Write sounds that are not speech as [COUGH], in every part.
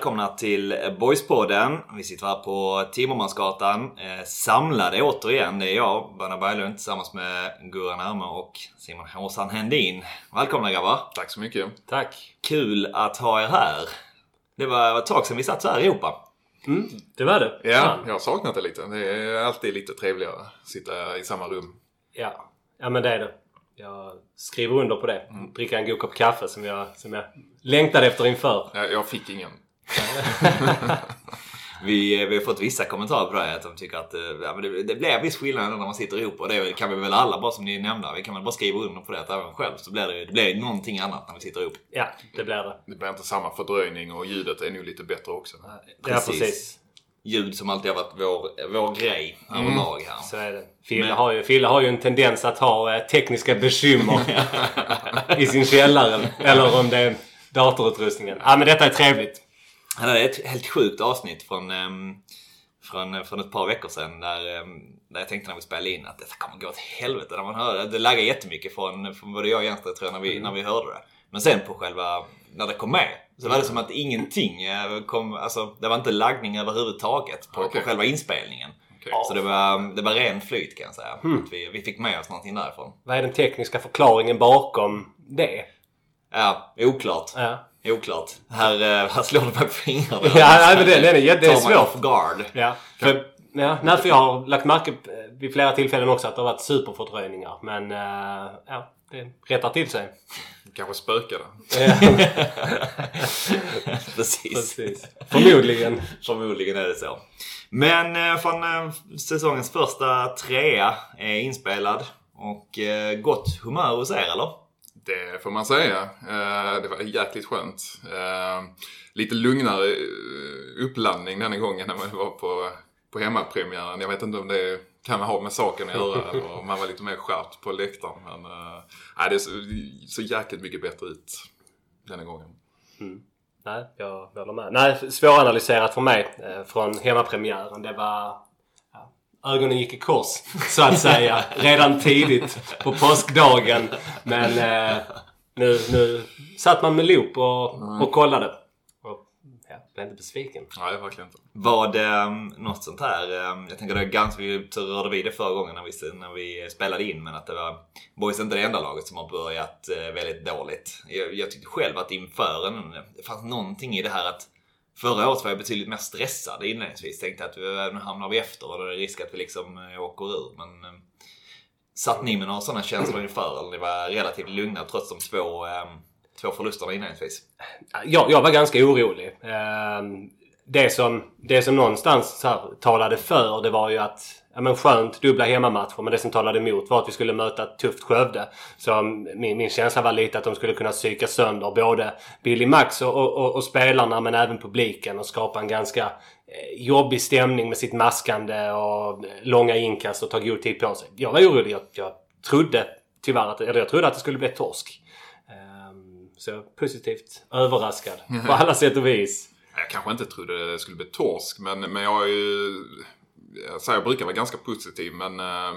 välkomna till Boyspodden. Vi sitter här på Timmermansgatan. Eh, samlade återigen. Det är jag, Berna Berglund, tillsammans med Gurran Erme och Simon Håsan Hendin. Välkomna grabbar! Tack så mycket. Tack. Kul att ha er här. Det var ett tag sedan vi satt så här i Europa. Mm, det var det. Ja, jag har saknat det lite. Det är alltid lite trevligare att sitta i samma rum. Ja. ja, men det är det. Jag skriver under på det. Dricka en god kopp kaffe som jag, som jag längtade efter inför. Jag, jag fick ingen. [LAUGHS] Vi, vi har fått vissa kommentarer på det här, att de tycker att eh, ja, men det, det blir viss skillnad när man sitter ihop och det kan vi väl alla bara som ni nämnde. Vi kan väl bara skriva under på det att även själv så blir det, det blir någonting annat när vi sitter ihop. Ja, det blir det. Det blir inte samma fördröjning och ljudet är nog lite bättre också. Ja, Precis. precis. Ljud som alltid har varit vår, vår grej överlag här. Så är det. Fille, Men- har ju, Fille har ju en tendens att ha eh, tekniska bekymmer [LAUGHS] i sin källare. Eller om det är datorutrustningen. Ja, men detta är trevligt. Här är ett helt sjukt avsnitt från, ehm, från, från ett par veckor sedan där, ehm, där jag tänkte när vi spelade in att detta kommer gå åt helvete när man hör det. Laggade jättemycket från, från både jag och Jens tror jag när vi, när vi hörde det. Men sen på själva, när det kom med så var det som att ingenting eh, kom, alltså det var inte laggning överhuvudtaget på, Okej. på själva inspelningen. Okej. Så det var, det var ren flyt kan jag säga. Att vi, vi fick med oss någonting därifrån. Vad är den tekniska förklaringen bakom det? Ja, oklart. Ja, Oklart. Här, eh, här slår du mig på fingrarna. ja nej, men det, den är, jätte- det är Tar off guard. Ja, för, ja, nej, för jag har lagt märke vid flera tillfällen också att det har varit superfördröjningar. Men eh, ja, det rättar till sig. Kanske spökade. [LAUGHS] Precis. Precis. Förmodligen. Förmodligen är det så. Men eh, från säsongens första trea är inspelad. Och gott humör hos er eller? Det får man säga. Eh, det var jäkligt skönt. Eh, lite lugnare eh, uppladdning denna gången än vad det var på, på hemmapremiären. Jag vet inte om det kan ha med saken att göra. eller om man var lite mer skärpt på läktaren. Men nej, det såg så jäkligt mycket bättre ut denna gången. Mm. Nej, jag håller med. Nej, svåranalyserat för mig från hemmapremiären. Det var... Ögonen gick i kors, så att säga. redan tidigt på påskdagen. Men eh, nu, nu satt man med loop och, och kollade. Och ja, blev inte besviken. Nej, verkligen inte. Var det eh, något sånt här? eh, Jag tänker det är ganska, vi rörde vid det förra gången när vi, när vi spelade in. Men att det var Boys är inte det enda laget som har börjat eh, väldigt dåligt. Jag, jag tyckte själv att inför en, det fanns någonting i det här att Förra året var jag betydligt mer stressad inledningsvis. Tänkte att nu hamnar vi efter och då är det risk att vi liksom eh, åker ur. Men eh, satt ni med några sådana känslor inför? Eller ni var relativt lugna trots de två, eh, två förlusterna inledningsvis? Jag, jag var ganska orolig. Eh, det som, det som någonstans här, talade för det var ju att Ja men skönt, dubbla hemmamatcher. Men det som talade emot var att vi skulle möta ett tufft Skövde. Så min, min känsla var lite att de skulle kunna psyka sönder både Billy Max och, och, och spelarna men även publiken och skapa en ganska eh, jobbig stämning med sitt maskande och långa inkast och ta god tid på sig. Jag var orolig. Jag, jag trodde tyvärr att, eller jag trodde att det skulle bli torsk. Ehm, Så positivt överraskad på [LAUGHS] alla sätt och vis. Jag kanske inte trodde det skulle bli torsk, men, men jag har ju... Eh, så säger, jag brukar vara ganska positiv, men, eh,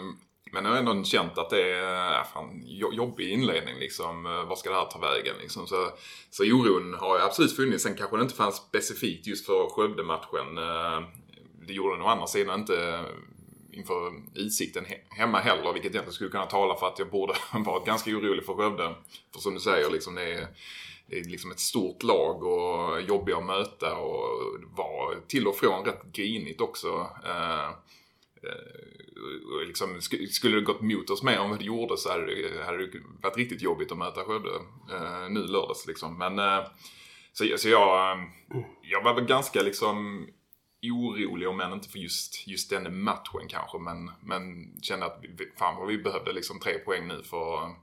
men jag har ändå känt att det är äh, fan, jobbig inledning. Liksom. Vart Vad ska det här ta vägen? Liksom. Så, så oron har ju absolut funnits. Sen kanske det inte fanns specifikt just för Skövde-matchen. Det gjorde den å andra sidan inte inför utsikten hemma heller, vilket egentligen skulle kunna tala för att jag borde [LAUGHS] varit ganska orolig för Skövde. För som du säger, liksom, det är, det är liksom ett stort lag och jobbiga att möta och var till och från rätt grinigt också. Eh, eh, liksom, sk- skulle det gått mot oss mer om vi det gjorde så hade det, hade det varit riktigt jobbigt att möta Skövde eh, nu lördags. Liksom. Men, eh, så, så jag, eh, jag var väl ganska liksom orolig, om än inte för just, just den matchen kanske. Men, men kände att vi, fan vad vi behövde liksom tre poäng nu för,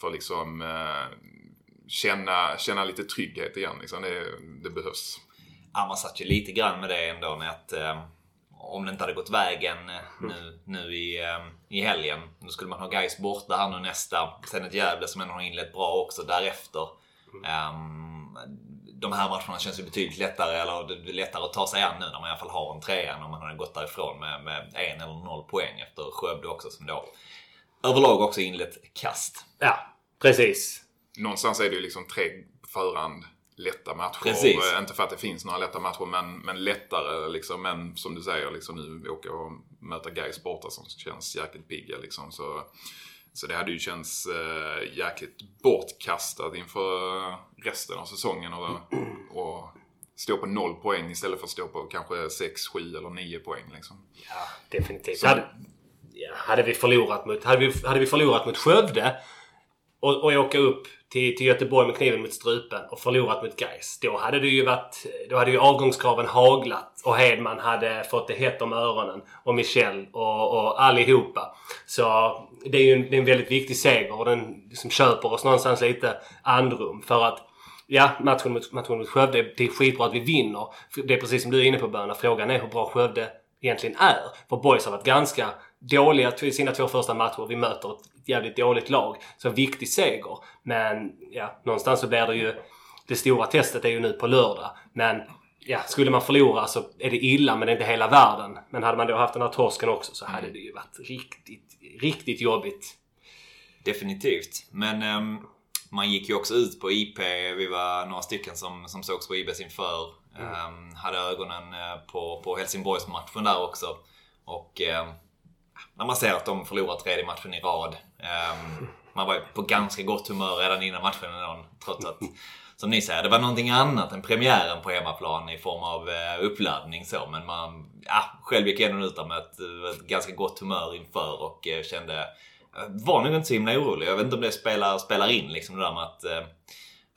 för liksom eh, känna, känna lite trygghet igen. Liksom. Det, det behövs. Ja, man satt ju lite grann med det ändå med att eh, om det inte hade gått vägen eh, nu, nu i, eh, i helgen. Då skulle man ha Gais borta här nu nästa. Sen ett Gävle som ändå har inlett bra också därefter. Ehm, de här matcherna känns ju betydligt lättare, eller det är lättare att ta sig an nu när man i alla fall har en trea än om man hade gått därifrån med, med en eller noll poäng efter Skövde också som då överlag också inlett kast. Ja, precis. Någonstans är det ju liksom tre på förhand lätta matcher. Precis. Och, eh, inte för att det finns några lätta matcher men, men lättare liksom. Men som du säger liksom nu åka och möta Gais borta som känns jäkligt pigga liksom. Så, så det hade ju känts eh, jäkligt bortkastat inför resten av säsongen. Och, och stå på noll poäng istället för att stå på kanske 6, 7 eller 9 poäng liksom. Ja, definitivt. Så- Hade, ja, hade, vi förlorat mot, hade, vi, hade vi förlorat mot Skövde och, och åka upp till, till Göteborg med kniven mot strupen och förlorat mot Gais. Då hade det ju varit... Då hade ju avgångskraven haglat och Hedman hade fått det hett om öronen. Och Michel och, och allihopa. Så det är ju en, det är en väldigt viktig seger och den liksom köper oss någonstans lite andrum. För att Ja, matchen mot, matchen mot Skövde, det är skitbra att vi vinner. Det är precis som du är inne på Böna. Frågan är hur bra Skövde egentligen är. För Boys har varit ganska dåliga i sina två första matcher. Vi möter ett jävligt dåligt lag. Så en viktig seger. Men ja, någonstans så blir det ju... Det stora testet är ju nu på lördag. Men ja, skulle man förlora så är det illa men det är inte hela världen. Men hade man då haft den här torsken också så hade det ju varit riktigt, riktigt jobbigt. Definitivt. Men ehm, man gick ju också ut på IP. Vi var några stycken som, som sågs på IBS inför. Ehm, hade ögonen eh, på, på Helsingborgsmatchen där också. Och ehm, när man ser att de förlorar tredje matchen i rad. ehm, man var på ganska gott humör redan innan matchen ändå, trots att som ni säger, det var någonting annat än premiären på hemmaplan i form av eh, uppladdning så. Men man, ja, själv gick ändå ut där med ett, ett ganska gott humör inför och eh, kände jag var nog inte så himla orolig. Jag vet inte om det spelar, spelar in liksom det där med att eh,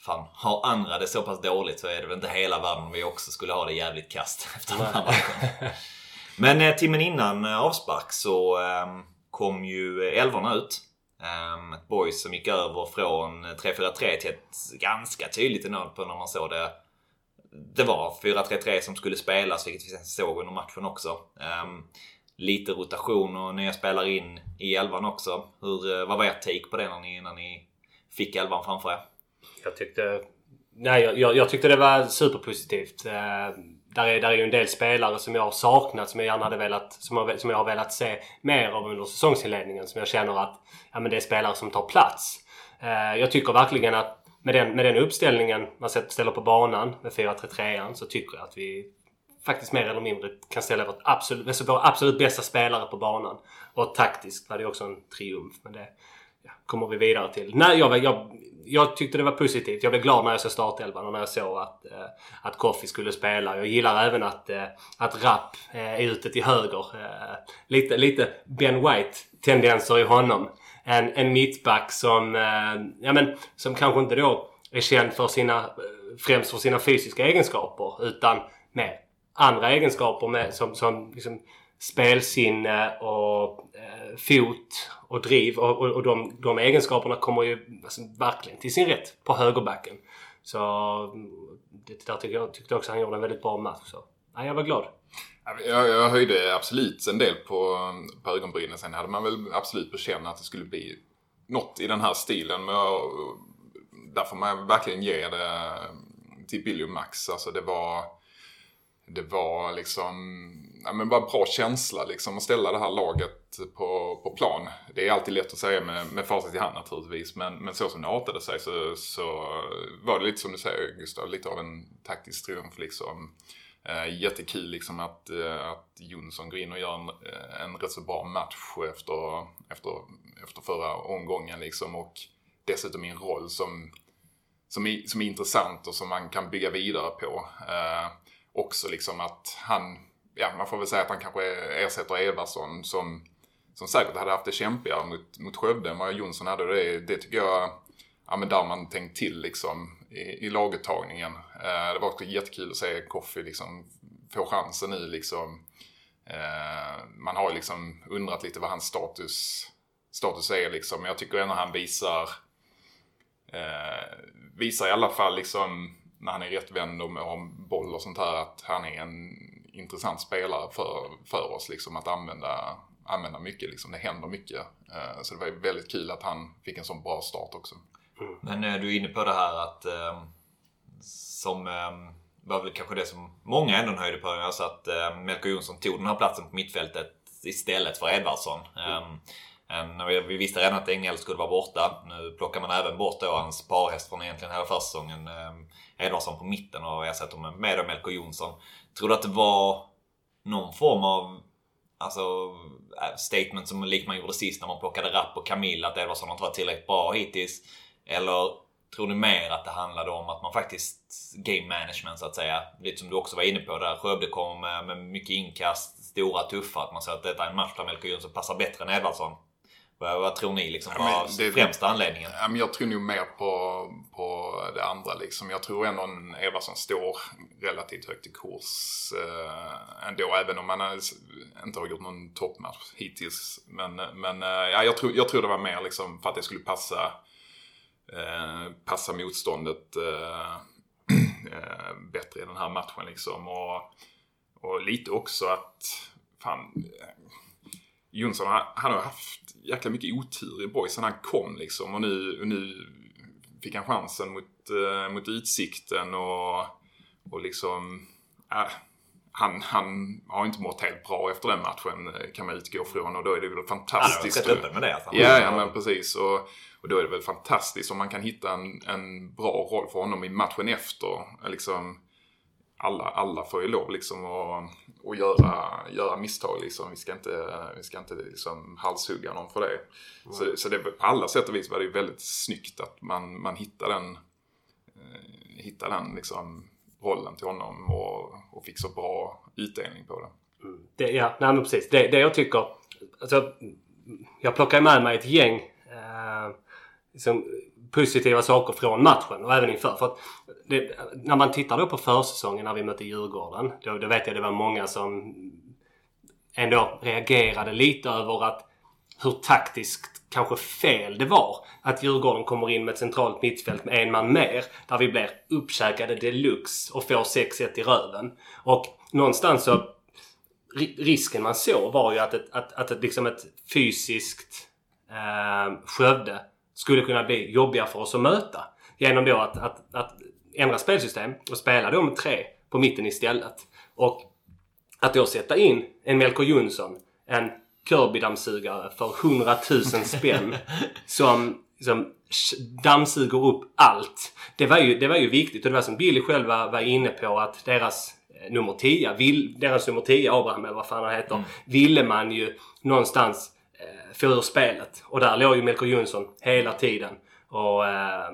Fan, har andra det så pass dåligt så är det väl inte hela världen om vi också skulle ha det jävligt kast [LAUGHS] efter den här matchen. Men eh, timmen innan eh, avspark så eh, kom ju elvorna ut. Eh, ett boys som gick över från 3-4-3 till ett ganska tydligt enormt på när man såg det. Det var 4-3-3 som skulle spelas, vilket vi sen såg under matchen också. Eh, lite rotation och nya spelare in i elvan också. Hur, eh, vad var ert take på det när ni, när ni fick elvan framför er? Jag tyckte... Nej, jag, jag, jag tyckte det var superpositivt. Ehm, där, är, där är ju en del spelare som jag har saknat, som jag gärna hade velat, som, jag, som jag har velat se mer av under säsongsinledningen. Som jag känner att ja, men det är spelare som tar plats. Eh, jag tycker verkligen att med den, med den uppställningen man ställer på banan med 4-3-3 så tycker jag att vi faktiskt mer eller mindre kan ställa vårt absolut, alltså våra absolut bästa spelare på banan. Och taktiskt var det också en triumf. Men det kommer vi vidare till. Nej, jag, jag, jag tyckte det var positivt. Jag blev glad när jag såg startelvan och när jag såg att, eh, att Koffi skulle spela. Jag gillar även att, eh, att Rapp eh, är ute till höger. Eh, lite, lite Ben White-tendenser i honom. En, en mittback som, eh, ja, men, som kanske inte då är känd för sina, eh, främst för sina fysiska egenskaper utan med andra egenskaper med, som, som liksom spelsinne och fot och driv. Och, och, och de, de egenskaperna kommer ju alltså, verkligen till sin rätt på högerbacken. Så mm, det där tyckte jag tyckte också han gjorde en väldigt bra match. Så, ja, jag var glad. Jag, jag höjde absolut en del på, på ögonbrynen. Sen hade man väl absolut på känn att det skulle bli något i den här stilen. Men jag, där får man verkligen ge det till Billy och Max. Alltså det var, det var liksom ja, men bara bra känsla liksom att ställa det här laget på, på plan. Det är alltid lätt att säga med, med facit i hand naturligtvis. Men, men så som det artade sig så, så var det lite som du säger Gustav, lite av en taktisk triumf liksom. Eh, jättekul liksom att, eh, att Jonsson går in och gör en, en rätt så bra match efter, efter, efter förra omgången liksom. Och dessutom i en roll som, som, är, som är intressant och som man kan bygga vidare på. Eh, också liksom att han, ja man får väl säga att han kanske ersätter Edvardsson som, som säkert hade haft det kämpigare mot, mot Skövde än vad Jonsson hade. Det, det tycker jag, ja men där har man tänkt till liksom i, i laguttagningen. Eh, det var också jättekul att se Koffi liksom få chansen nu liksom. Eh, man har ju liksom undrat lite vad hans status, status är liksom. Jag tycker ändå han visar, eh, visar i alla fall liksom när han är rättvänd och har boll och sånt här att han är en intressant spelare för, för oss liksom att använda, använda mycket liksom. Det händer mycket. Eh, så det var väldigt kul att han fick en sån bra start också. Men eh, du är inne på det här att eh, som um, var väl kanske det som många ändå höjde på. Alltså att uh, Melker Jonsson tog den här platsen på mittfältet istället för Edvardsson. En, vi, vi visste redan att Engel skulle vara borta. Nu plockar man även bort då hans parhäst från egentligen hela försäsongen. Edvardsson på mitten och ersätter med, med Melker Jonsson. Tror du att det var någon form av alltså, äh, statement som likt man gjorde sist när man plockade Rapp och Camilla? att Edvardsson inte varit tillräckligt bra hittills? Eller tror ni mer att det handlade om att man faktiskt game management så att säga? Lite som du också var inne på där. Skövde kom med, med mycket inkast, stora, tuffa. Att man säger att detta är en match där Melker Jonsson passar bättre än Edvardsson. Vad, vad, tror ni liksom var ja, det, främsta anledningen? Ja, men jag tror nog mer på, på det andra liksom. Jag tror ändå en Edvardsson står relativt högt i kurs eh, ändå. Även om man inte har gjort någon toppmatch hittills. Men, men eh, ja, jag, tror, jag tror det var mer liksom för att det skulle passa Eh, passa motståndet eh, [CLEARS THROAT] eh, bättre i den här matchen liksom. Och, och lite också att, fan, Jonsson han har haft jäkla mycket otur i boys sen han kom liksom. Och nu, och nu fick han chansen mot, uh, mot Utsikten och, och liksom... Äh, han, han har inte mått helt bra efter den matchen kan man utgå från och då är det väl fantastiskt. Han har med det. Alltså. Ja, ja men precis. Och, och då är det väl fantastiskt om man kan hitta en, en bra roll för honom i matchen efter. Liksom, alla, alla får ju lov liksom att, att göra, göra misstag liksom. Vi ska inte, vi ska inte liksom halshugga någon för det. Mm. Så, så det, på alla sätt och vis var det ju väldigt snyggt att man, man hittar den, eh, hittar den liksom rollen till honom och, och fick så bra utdelning på det. Mm. det ja, nej men precis. Det, det jag tycker, alltså, jag plockar med mig ett gäng eh, liksom, positiva saker från matchen och även inför. För att det, när man tittar då på försäsongen när vi mötte Djurgården. Då, då vet jag det var många som ändå reagerade lite över att hur taktiskt kanske fel det var. Att Djurgården kommer in med ett centralt mittfält med en man mer. Där vi blir uppkäkade deluxe och får 6-1 i röven. Och någonstans så risken man såg var ju att ett, att, att ett, liksom ett fysiskt eh, Skövde skulle kunna bli jobbiga för oss att möta. Genom då att, att, att ändra spelsystem och spela då med tre på mitten istället. Och att då sätta in en Melker Jonsson, en Kirby-dammsugare för 100 000 spänn [LAUGHS] som, som dammsuger upp allt. Det var, ju, det var ju viktigt och det var som Billy själv var, var inne på att deras eh, nummer 10, vill, deras nummer 10, Abraham eller vad fan han heter, mm. ville man ju någonstans få ur spelet. Och där låg ju Melker Jonsson hela tiden. Och eh,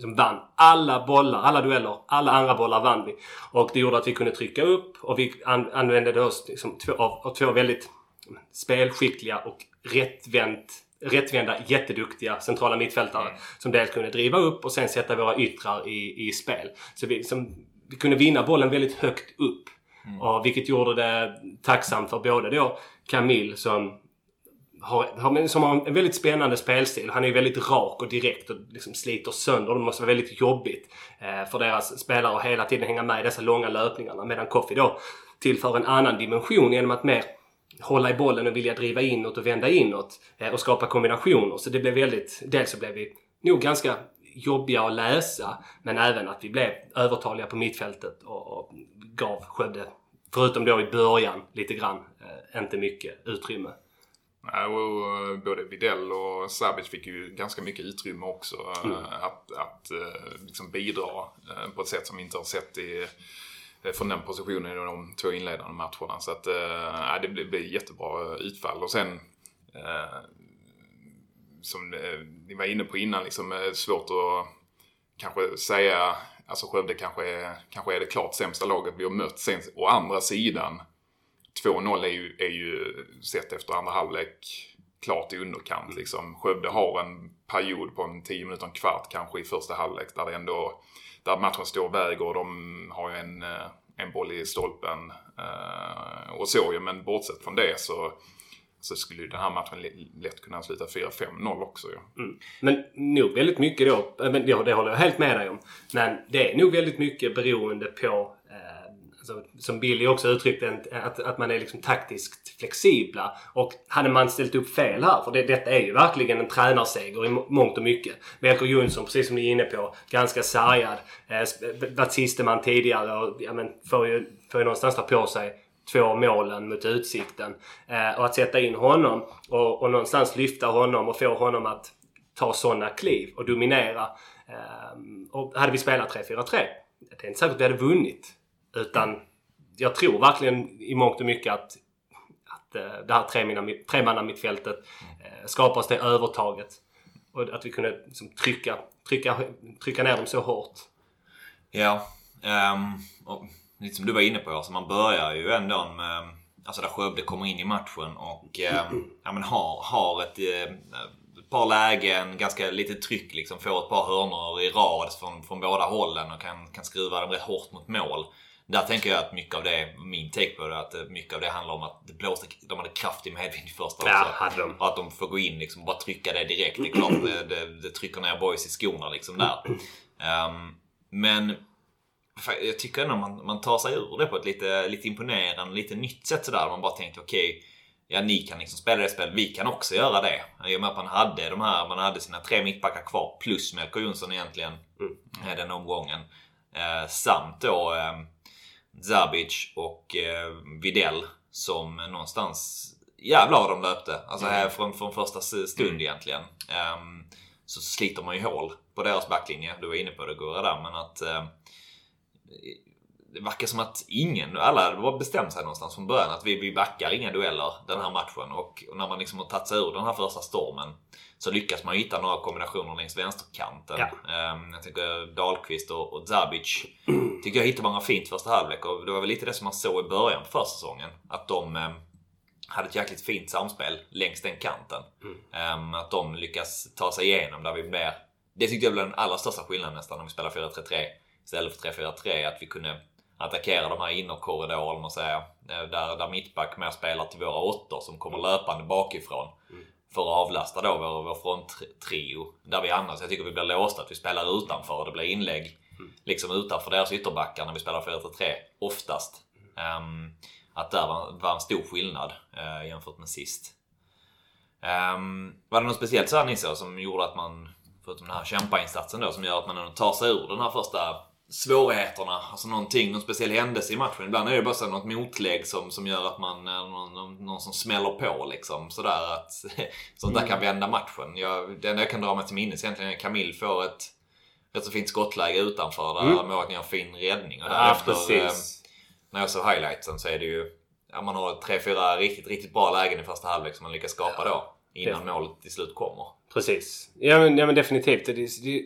som vann alla bollar, alla dueller, alla andra bollar vann vi. Och det gjorde att vi kunde trycka upp och vi an använde oss liksom två, av, av två väldigt spelskickliga och rättvänt, rättvända, jätteduktiga centrala mittfältare. Mm. Som dels kunde driva upp och sen sätta våra yttrar i, i spel. Så vi, liksom, vi kunde vinna bollen väldigt högt upp. Mm. Och vilket gjorde det tacksamt för både då Camille som har, har, som har en väldigt spännande spelstil. Han är ju väldigt rak och direkt och liksom sliter sönder. Det måste vara väldigt jobbigt eh, för deras spelare att hela tiden hänga med i dessa långa löpningarna. Medan Koffi då tillför en annan dimension genom att mer hålla i bollen och vilja driva inåt och vända inåt eh, och skapa kombinationer. Så det blev väldigt... Dels så blev vi nog ganska jobbiga att läsa men även att vi blev övertaliga på mittfältet och, och gav Skövde, förutom då i början, lite grann, eh, inte mycket utrymme. Eh, både Videll och Sabic fick ju ganska mycket utrymme också. Eh, mm. Att, att eh, liksom bidra på ett sätt som vi inte har sett i, från den positionen i de två inledande matcherna. Så att, äh, det blev, blev jättebra utfall. Och sen, äh, som ni var inne på innan, liksom, svårt att kanske säga, alltså Skövde kanske är, kanske är det klart sämsta laget vi har mött. Sen å andra sidan 2-0 är ju, är ju sett efter andra halvlek klart i underkant. Liksom. Skövde har en period på en 10 minuter, en kvart kanske i första halvlek där det ändå där matchen står och väger och de har ju en, eh, en boll i stolpen eh, och så ju. Men bortsett från det så, så skulle ju den här matchen lätt kunna sluta 4-5-0 också ju. Mm. Men nog väldigt mycket då, eh, men ja, det håller jag helt med dig om. Men det är nog väldigt mycket beroende på Alltså, som Billy också uttryckte, att, att man är liksom taktiskt flexibla. Och hade man ställt upp fel här, för det, detta är ju verkligen en tränarseger i mångt och mycket. Melker Jonsson, precis som ni är inne på, ganska sargad. Eh, sp- varit sisteman tidigare och ja, men, får, ju, får ju någonstans ta på sig två målen mot Utsikten. Eh, och att sätta in honom och, och någonstans lyfta honom och få honom att ta sådana kliv och dominera. Eh, och hade vi spelat 3-4-3, det är inte säkert vi hade vunnit. Utan jag tror verkligen i mångt och mycket att, att eh, det här tremannamittfältet eh, tre skapar oss det övertaget. Och att vi kunde liksom trycka, trycka, trycka ner dem så hårt. Ja, um, och lite som du var inne på, alltså man börjar ju ändå med Alltså där Skövde kommer in i matchen och ehm, ja, men har, har ett, eh, ett par lägen, ganska lite tryck liksom. Får ett par hörnor i rad från, från båda hållen och kan, kan skruva dem rätt hårt mot mål. Där tänker jag att mycket av det, min take på det, att mycket av det handlar om att det blåste, de hade kraftig medvind i första Ja, också. hade de. Och att de får gå in liksom och bara trycka det direkt. Det är klart det, det, det trycker ner boys i skorna liksom där. Ehm, men jag tycker ändå man, man tar sig ur det på ett lite, lite imponerande, lite nytt sätt sådär. Man bara tänkte okej, ja ni kan liksom spela det spelet, vi kan också göra det. I och med att man hade de här, man hade sina tre mittbackar kvar plus Melker Jonsson egentligen mm. den omgången. Eh, samt då eh, Zabic och eh, Videll som någonstans jävlar vad de löpte. Alltså här från, från första stund egentligen. Ehm, så sliter man ju hål på deras backlinje. Du var inne på det Gurra där men att eh, det verkar som att ingen, alla bara bestämt sig någonstans från början att vi, vi backar inga dueller den här matchen. Och, och när man liksom har tagit sig ur den här första stormen så lyckas man hitta några kombinationer längs vänsterkanten. Ja. Ehm, jag tycker Dahlqvist och, och Zabic tycker jag hittade många fint första halvlek och det var väl lite det som man såg i början på försäsongen. Att de eh, hade ett jäkligt fint samspel längs den kanten. Ehm, att de lyckas ta sig igenom där vi blir... Det tyckte jag blev den allra största skillnaden nästan om vi spelar 4-3-3 istället för 3-4-3. Att vi kunde attackera de här innerkorridorerna och säga. eh, Där, där mittback mer spelar till våra åttor som kommer löpande bakifrån. För att avlasta då vår, vår fronttrio. Där vi annars, jag tycker vi blir låsta att vi spelar utanför och det blir inlägg. Liksom utanför deras ytterbackar när vi spelar 4-3 oftast. Ehm, att där var, var en stor skillnad uh, jämfört med sist. Ehm, var det något speciellt så här Nisse som gjorde att man, förutom den här kämpainsatsen då, som gör att man ändå tar sig ur den här första svårigheterna? Alltså någonting, någon speciell händelse i matchen. Ibland är det bara så något motlägg som, som gör att man, eh, någon, någon, någon som smäller på liksom. Sådär att [LAUGHS] sånt där kan vända matchen. Jag, det enda jag kan dra mig till minnes egentligen är att Camille får ett rätt så fint skottläge utanför där mm. målet gör en fin räddning. Och Ja, därefter, precis. eh, när jag såg highlightsen så är det ju Ja, man har tre, fyra riktigt, riktigt bra lägen i första halvlek som man lyckas skapa då. Innan målet till slut kommer. Precis. Ja men, ja, men definitivt. Det, det,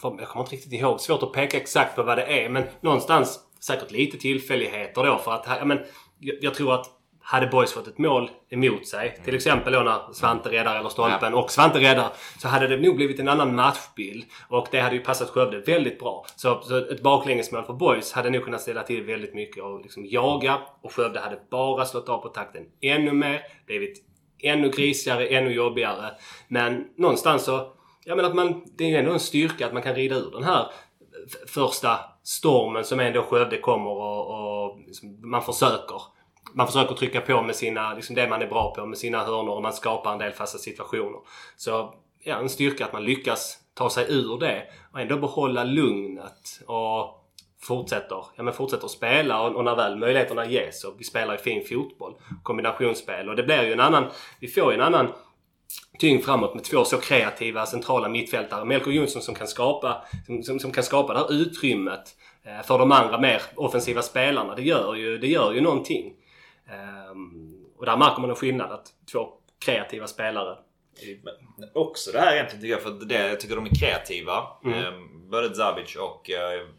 för, jag kommer inte riktigt ihåg. Svårt att peka exakt på vad det är. Men någonstans säkert lite tillfälligheter då. För att, ja, men, jag, jag tror att hade Boys fått ett mål emot sig, till exempel då när Svante räddar eller Stolpen och Svante räddar, så hade det nog blivit en annan matchbild. Och det hade ju passat Skövde väldigt bra. Så, så ett baklängesmål för Boys hade nog kunnat ställa till väldigt mycket och liksom jaga. Och Skövde hade bara slått av på takten ännu mer. Blivit ännu grisigare, ännu jobbigare. Men någonstans så, ja men att man, det är ju ändå en styrka att man kan rida ur den här första stormen som ändå Skövde kommer och, och liksom, man försöker. Man försöker trycka på med sina, liksom det man är bra på med sina hörnor och man skapar en del fasta situationer. Så ja, en styrka att man lyckas ta sig ur det och ändå behålla lugnet och fortsätter, ja, men fortsätter spela och, och när väl möjligheterna ges och vi spelar ju fin fotboll. Kombinationsspel och det blir ju en annan, vi får ju en annan tyngd framåt med två så kreativa centrala mittfältare. Melker Jonsson som kan skapa, som, som, som kan skapa det här utrymmet eh, för de andra mer offensiva spelarna. Det gör ju, det gör ju någonting. Ehm, och där märker man en skillnad att två kreativa spelare Men också det här egentligen tycker jag, för det, jag tycker de är kreativa. Mm. Eh, både Zabic och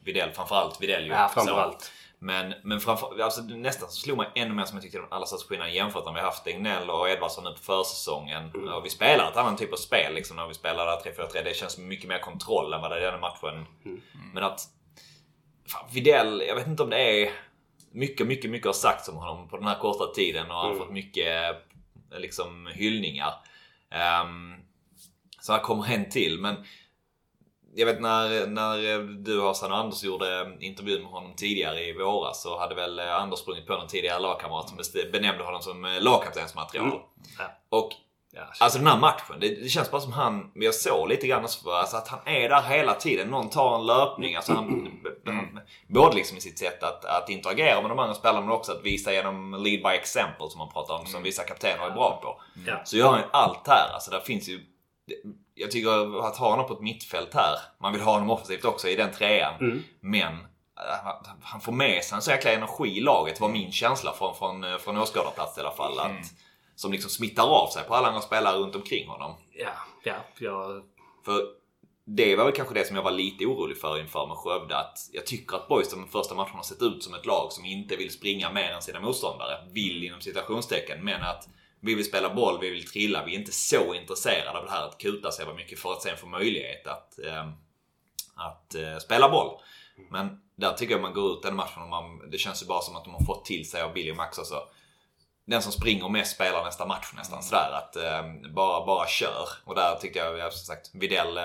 Videll, framförallt Videll ju. Ja, framförallt. Men, men framför, alltså, nästan så slog mig ännu mer som jag tyckte de allra största skillnaden jämfört när vi haft Tegnell och Edvardsson nu på försäsongen. Mm. Och vi spelar ett annan typ av spel liksom när vi spelar där 3-4-3. Det känns mycket mer kontroll än vad det är i den här matchen. Mm. Men att fan, Videll, jag vet inte om det är mycket, mycket, mycket har sagts om honom på den här korta tiden och han har Mm. fått mycket liksom hyllningar. Um, så här kommer en till men jag vet när, när du Hassan och Anders gjorde intervjun med honom tidigare i våras så hade väl Anders sprungit på någon tidigare lagkamrat som benämnde honom som lagkaptensmaterial. Mm. Ja. Och Ja, Alltså den här matchen, det, det känns bara som han, jag såg lite grann alltså att han är där hela tiden. Någon tar en löpning. Alltså han, både liksom i sitt sätt att, att interagera med de andra spelarna men också att visa genom lead by example som man pratar om, som vissa kaptener är bra på. Ja. Så gör han ju allt här. Alltså där finns ju... Jag tycker att ha honom på ett mittfält här, man vill ha honom offensivt också i den trean. Mm. Men äh, han- får med sig en så jäkla energi i laget, var min känsla från, från, eh, från åskådarplats i alla fall. Att, som liksom smittar av sig på alla andra spelare runt omkring honom. ja, ja, ja. För det var väl kanske det som jag var lite orolig för inför med Skövde. Att jag tycker att Boys de första matcherna har sett ut som ett lag som inte vill springa mer än sina motståndare. Vill inom citationstecken. Men att vi vill spela boll, vi vill trilla. Vi är inte så intresserade av det här att kuta sig mycket för att sen få möjlighet att, eh, att eh, spela boll. Men där tycker jag man går ut den matchen och man, det känns ju bara som att de har fått till sig av Billy och Max också. Den som springer mest spelar nästa match nästan sådär att eh, bara, bara kör. Och där tycker jag, jag som sagt, Videll, eh,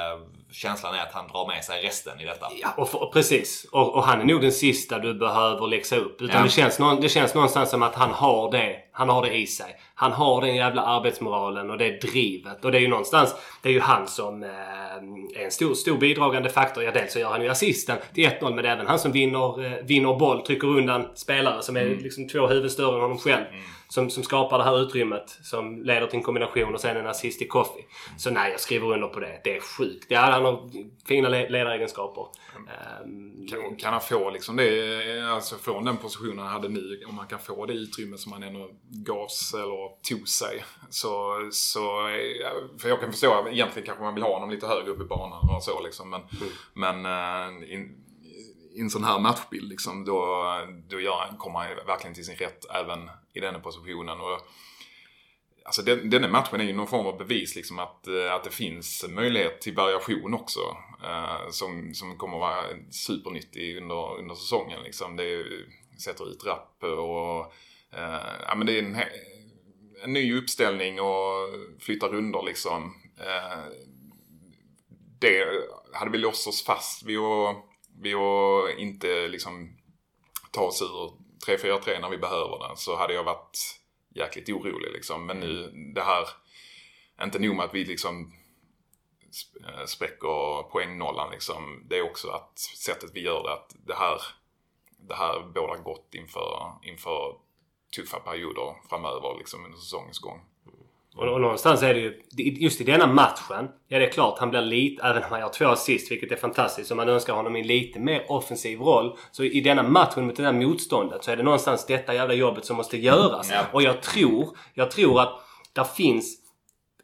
känslan är att han drar med sig resten i detta. Ja, och för, precis. Och, och han är nog den sista du behöver läxa upp. Utan Ja. det, känns någon, det känns någonstans som att han har det. Han har det i sig. Han har den jävla arbetsmoralen och det drivet. Och det är ju någonstans, det är ju han som eh, är en stor, stor bidragande faktor. Ja, dels så gör han ju assisten till 1-0 men det är även han som vinner, eh, vinner boll, trycker undan spelare som är liksom två huvuden större än honom själv. Som, som skapar det här utrymmet som leder till en kombination och sen en assist i Coffee. Så nej, jag skriver under på det. Det är sjukt. Ja, han har fina le- ledaregenskaper. Ehm, Kan, kan han få liksom det, alltså från den positionen han hade nu, om han kan få det utrymme som han ändå gavs eller tog sig. Så, så för jag kan förstå, egentligen kanske man vill ha honom lite högre upp i banan och så liksom. Men, men eh, in, i en sån här matchbild liksom, då, då gör kommer han verkligen till sin rätt även i den positionen. Och, Alltså den, denna matchen är ju någon form av bevis liksom att, eh, att det finns möjlighet till variation också. Eh, som, som kommer vara supernyttig under, under säsongen. Liksom. Det är, sätter ut rapp och Eh, ja, men det är en, en ny uppställning och flytta runder liksom. Eh, det hade vi låst oss fast vid att, vid att inte liksom ta oss ur 3-4-3 när vi behöver det så hade jag varit jäkligt orolig liksom. Men nu det här, inte nog med att vi liksom eh, spräcker poängnollan liksom. Det är också att sättet vi gör det, att det här, det här bådar gott inför, inför tuffa perioder framöver liksom under säsongens gång. Och, och någonstans är det ju, just i denna matchen, ja det är klart han blir lite, även om han gör två assist vilket är fantastiskt, och man önskar honom en lite mer offensiv roll. Så i denna matchen mot det här motståndet så är det någonstans detta jävla jobbet som måste göras. Ja. Och jag tror, jag tror att där finns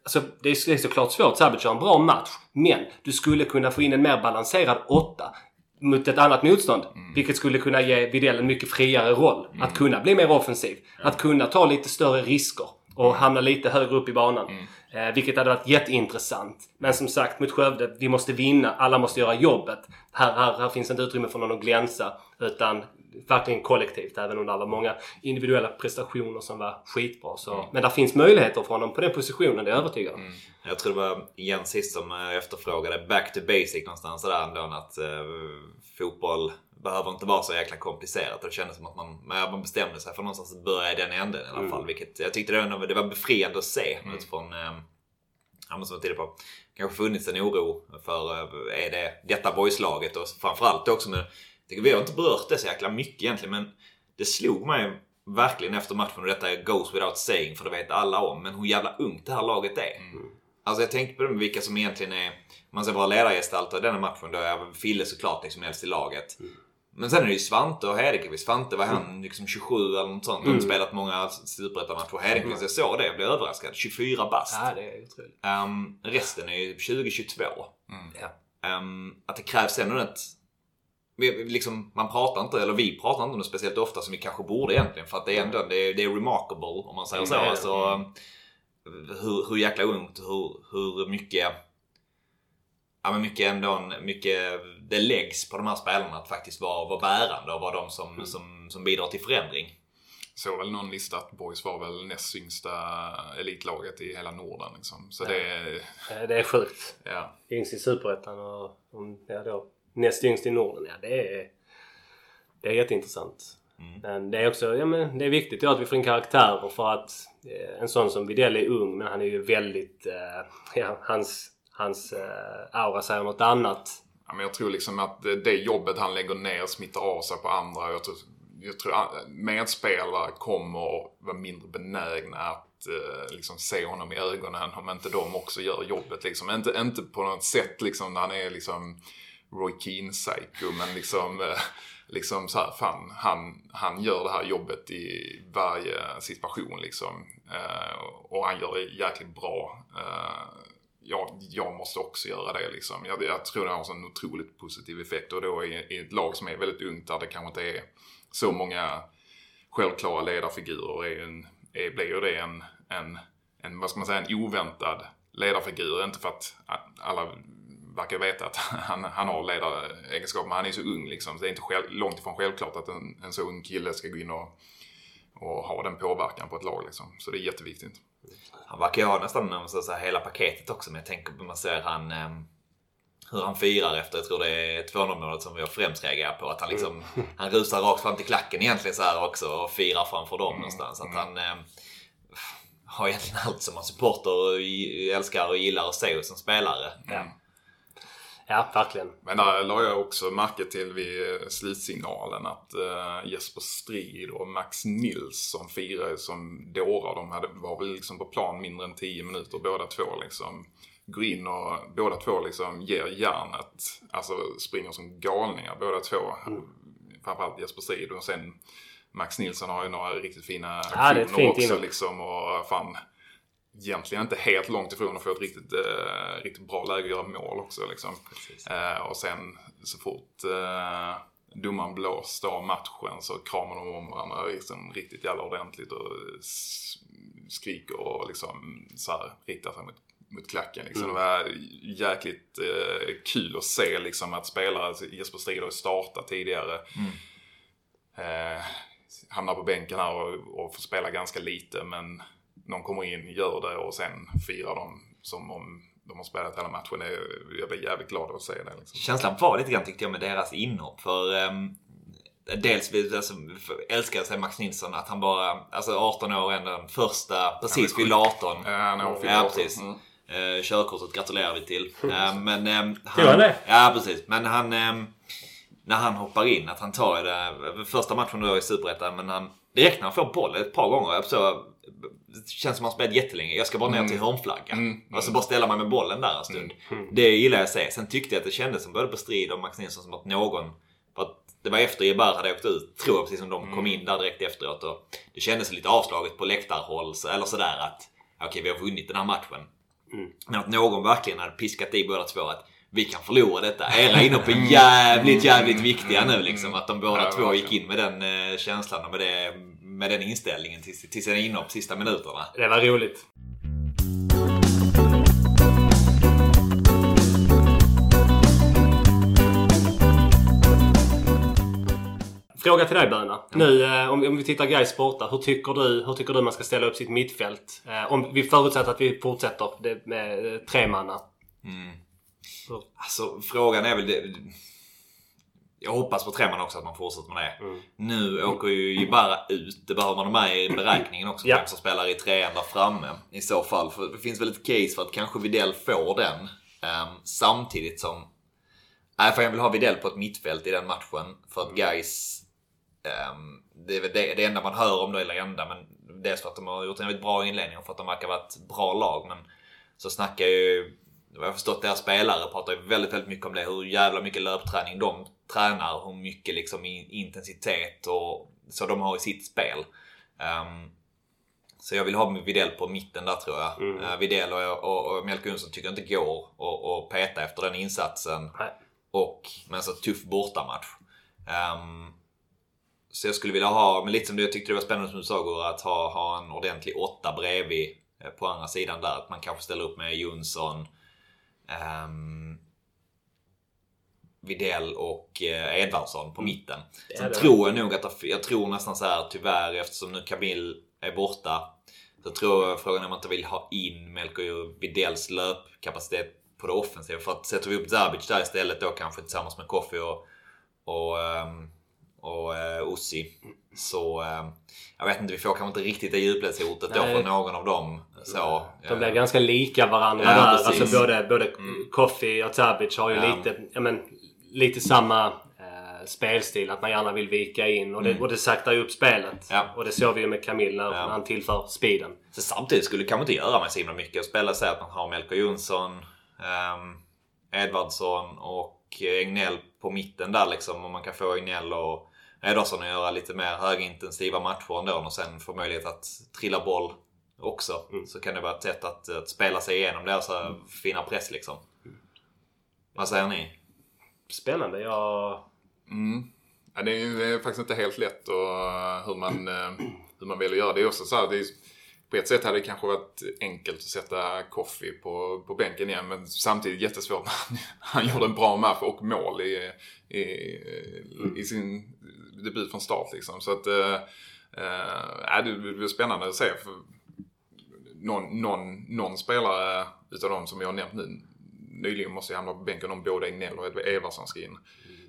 Alltså det är såklart svårt. Sabic har en bra match. Men du skulle kunna få in en mer balanserad åtta mot ett annat motstånd. Vilket skulle kunna ge Widell en mycket friare roll. Att kunna bli mer offensiv. Att kunna ta lite större risker. Och hamna lite högre upp i banan. Eh, vilket hade varit jätteintressant. Men som sagt, mot Skövde, vi måste vinna. Alla måste göra jobbet. Här, här, här finns inte utrymme för någon att glänsa. Utan verkligen kollektivt. Även om det var många individuella prestationer som var skitbra. Så. Men där finns möjligheter för honom på den positionen, det är jag övertygad om. Jag tror det var Jens sist som eh, efterfrågade back to basic någonstans sådär ändå. Att eh, fotboll behöver inte vara så jäkla komplicerat. Och det kändes som att man, man bestämde sig för någonstans att börja i den änden i alla fall. Vilket jag tyckte det var, det var befriande att se utifrån eh, Ja, som jag tidigare på. kanske funnits en oro för eh, är det detta boyslaget och framförallt också med, vi har inte berört det så jäkla mycket egentligen men det slog mig verkligen efter matchen och detta goes without saying för det vet alla om men hur jävla ungt det här laget är. Alltså jag tänkte på det med vilka som egentligen är, man ser vara ledargestalter i denna matchen då är Fille såklart liksom äldst i laget. Men sen är det ju Svante och Hedenkvist. Svante var han liksom 27 eller något sånt. De har spelat många superettan-matcher. Hedenkvist, jag såg det. Jag blev överraskad. 24 bast. Ja, det är otroligt. Um, resten är ju 2022. Ja. Um, att det krävs ändå ett... Liksom, man pratar inte, eller vi pratar inte om det speciellt ofta som vi kanske borde egentligen. För att det är ändå det är, det är remarkable om man säger så. Mm. Alltså, hur, hur jäkla ungt, hur, hur mycket... Ja men mycket ändå, mycket det läggs på de här spelarna att faktiskt vara, vara bärande och vara de som, som, som bidrar till förändring. såg väl någon lista att Boys var väl näst yngsta elitlaget i hela Norden. Liksom. Så Ja. det är... Eh, Det är sjukt. Ja. Yngst i Superettan och ja, då, näst yngst i Norden. Ja, det är, det är jätteintressant. Men det är också ja, men det är viktigt att vi får in karaktärer för att eh, en sån som Widell är ung men han är ju väldigt... Eh, ja, hans hans eh, aura säger något annat. Ja, men jag tror liksom att det- jobbet han lägger ner smittar av sig på andra. Jag tror, jag tror medspelare kommer vara mindre benägna att liksom se honom i ögonen om inte de också gör jobbet. Liksom. Inte, inte på något sätt liksom när han är liksom Roy Keane-psycho men liksom, liksom så här, fan, han, han gör det här jobbet i varje situation liksom. Eh, och han gör det jäkligt bra. Eh, jag, jag måste också göra det liksom. Jag, jag tror det har en otroligt positiv effekt och då i, i ett lag som är väldigt ungt där det kanske inte är så många självklara ledarfigurer är en, är, blir ju det en, en, en, vad ska man säga, en oväntad ledarfigur. Inte för att alla verkar veta att [LAUGHS] han, han har ledaregenskaper, men han är så ung liksom. Så det är inte själv, långt ifrån självklart att en, en så ung kille ska gå in och, och ha den påverkan på ett lag liksom. Så det är jätteviktigt. Han verkar ju ha nästan ska säga, hela paketet också. Men jag tänker på man ser han, ehm, hur han firar efter, jag tror det är 2-0 målet som har främst reagerat på. Att han liksom, han rusar rakt fram till klacken egentligen så här också och firar framför dem någonstans. Att han ehm, har egentligen allt som man supporter älskar och gillar att se hos en spelare. Ja, ja verkligen. Men där la jag också märke till vid slutsignalen att eh, Jesper Strid och Max Nilsson firade som dårar. De hade, var väl liksom på plan mindre än 10 minuter båda två liksom. Går in och båda två liksom ger järnet. Alltså springer som galningar båda två. Framförallt Jesper Strid och sen Max Nilsson har ju några riktigt fina Ja, aktioner fint också liksom. Och fan, egentligen inte helt långt ifrån att få ett riktigt, eh, riktigt bra läge att göra mål också. Liksom. Eh, och sen så fort eh, domaren blåste av matchen så kramar de om varandra liksom, riktigt jävla ordentligt och skriker och liksom så här, riktar sig mot, mot klacken. Liksom. Det var jäkligt eh, kul att se liksom, att spelare, Jesper Strid har startat tidigare. Eh, hamnar på bänken här och, och får spela ganska lite men någon kommer in, gör det och sen firar de som om de har spelat hela matchen. Jag blir jävligt glad att se det. Liksom. Känslan var lite grann tyckte jag med deras inhopp. För um, dels alltså, älskar sig Max Nilsson att han bara, alltså 18 år ändå den första, precis fyllde 18. Ja, Ja, 18. precis. Mm. Eh, körkortet gratulerar vi till. Eh, men Tror han det? Ja, precis. Men han... ehm, när han hoppar in, att han tar det. Första matchen då i Superettan, men han... Direkt när han får bollen ett par gånger. Jag så, det känns som att han spelat jättelänge. Jag ska bara ner till hörnflaggan. Mm. Och så bara ställa mig med bollen där en stund. Det gillar jag att se. Sen tyckte jag att det kändes som både på Strid och Max Nilsson som att någon... För att det var efter Jebar hade åkt ut, tror jag, precis som de kom in där direkt efteråt. Och det kändes lite avslaget på läktarhåll, så- eller sådär att okej, vi har vunnit den här matchen. Men att någon verkligen hade piskat i båda två att vi kan förlora detta. Era inhopp är jävligt, jävligt viktiga nu liksom. Att de båda Ja, två gick in med den eh, känslan och med, det, med den inställningen till, till sina inhopp sista minuterna. Det var roligt. Fråga till dig Böna. Nu eh, om, om vi tittar Gais borta. Hur tycker du hur tycker du man ska ställa upp sitt mittfält? Eh, om vi förutsätter att vi fortsätter med eh, tre manna. Så, Alltså frågan är väl det. Jag hoppas på treman också att man fortsätter med det. Nu åker ju Ibarra ut. Det behöver man ha med i beräkningen också. Ja. Vem som spelar i trean där framme i så fall. För det finns väl ett case för att kanske Videll får den. ehm, samtidigt som... Nej, för jag vill ha Videll på ett mittfält i den matchen. För att guys Ehm, det är väl det, det enda man hör om det, eller enda, men dels för att de har gjort en väldigt bra inledning och för att de verkar vara ett bra lag. Men så snackar ju, vad jag förstått, deras spelare pratar ju väldigt, väldigt mycket om det. Hur jävla mycket löpträning de tränar. Hur mycket liksom intensitet och så de har i sitt spel. Ehm, så jag vill ha Videll på mitten där tror jag. Mm. Videll och, och, och Melker Jonsson tycker inte går att- peta efter den insatsen. nej. Och med en så tuff bortamatch. Ehm, så jag skulle vilja ha, men lite som du, jag tyckte det var spännande som du sa att ha, ha en ordentlig åtta bredvid eh, på andra sidan där. Att man kanske ställer upp med Jonsson. Ehm, Videll och eh, Edvardsson på mitten. är Sen tror jag nog att, jag tror nästan så här tyvärr eftersom nu Kamil är borta. Så tror jag frågan är om man inte vill ha in Melker Vidells löpkapacitet på det offensiva. För att sätter vi upp Zabic där istället då kanske tillsammans med Koffi och, och, ehm, och uh, Ossi. Så ehm, jag vet inte, vi får kanske inte riktigt det djupledshotet då från någon av dem. Så, De blir eh, ganska lika varandra Ja, där. precis. Alltså både, både Koffi och Tabic har ju Ja. lite, ja, men, lite samma eh, spelstil. Att man gärna vill vika in och det, och det saktar ju upp spelet. Ja. Och det såg vi ju med Camille när Ja. han tillför speeden. Så samtidigt skulle det kanske inte göra mig så himla mycket att spela så att man har Melker Jonsson, um, Edvardsson och Egnell på mitten där liksom. Och man kan få Egnell och Edvardsson att göra lite mer högintensiva matcher ändå och sen få möjlighet att trilla boll också. Så kan det vara ett sätt att, att spela sig igenom deras så här fina press liksom. Vad säger ni? Spännande. Jag... Mm. Ja, det är ju det är faktiskt inte helt lätt och hur man, eh, hur man väljer att göra. Det är också så här, det är, på ett sätt hade det kanske varit enkelt att sätta Koffi på, på bänken igen men samtidigt jättesvårt. Han, [LAUGHS] han gjorde en bra match och mål i, i, i sin debut från start liksom. Så att eh, eh, äh, det blir spännande att se. För någon, någon, någon spelare eh, utav de som jag har nämnt nu nyligen måste ju hamna på bänken om både Egnell och Evarsson ska in.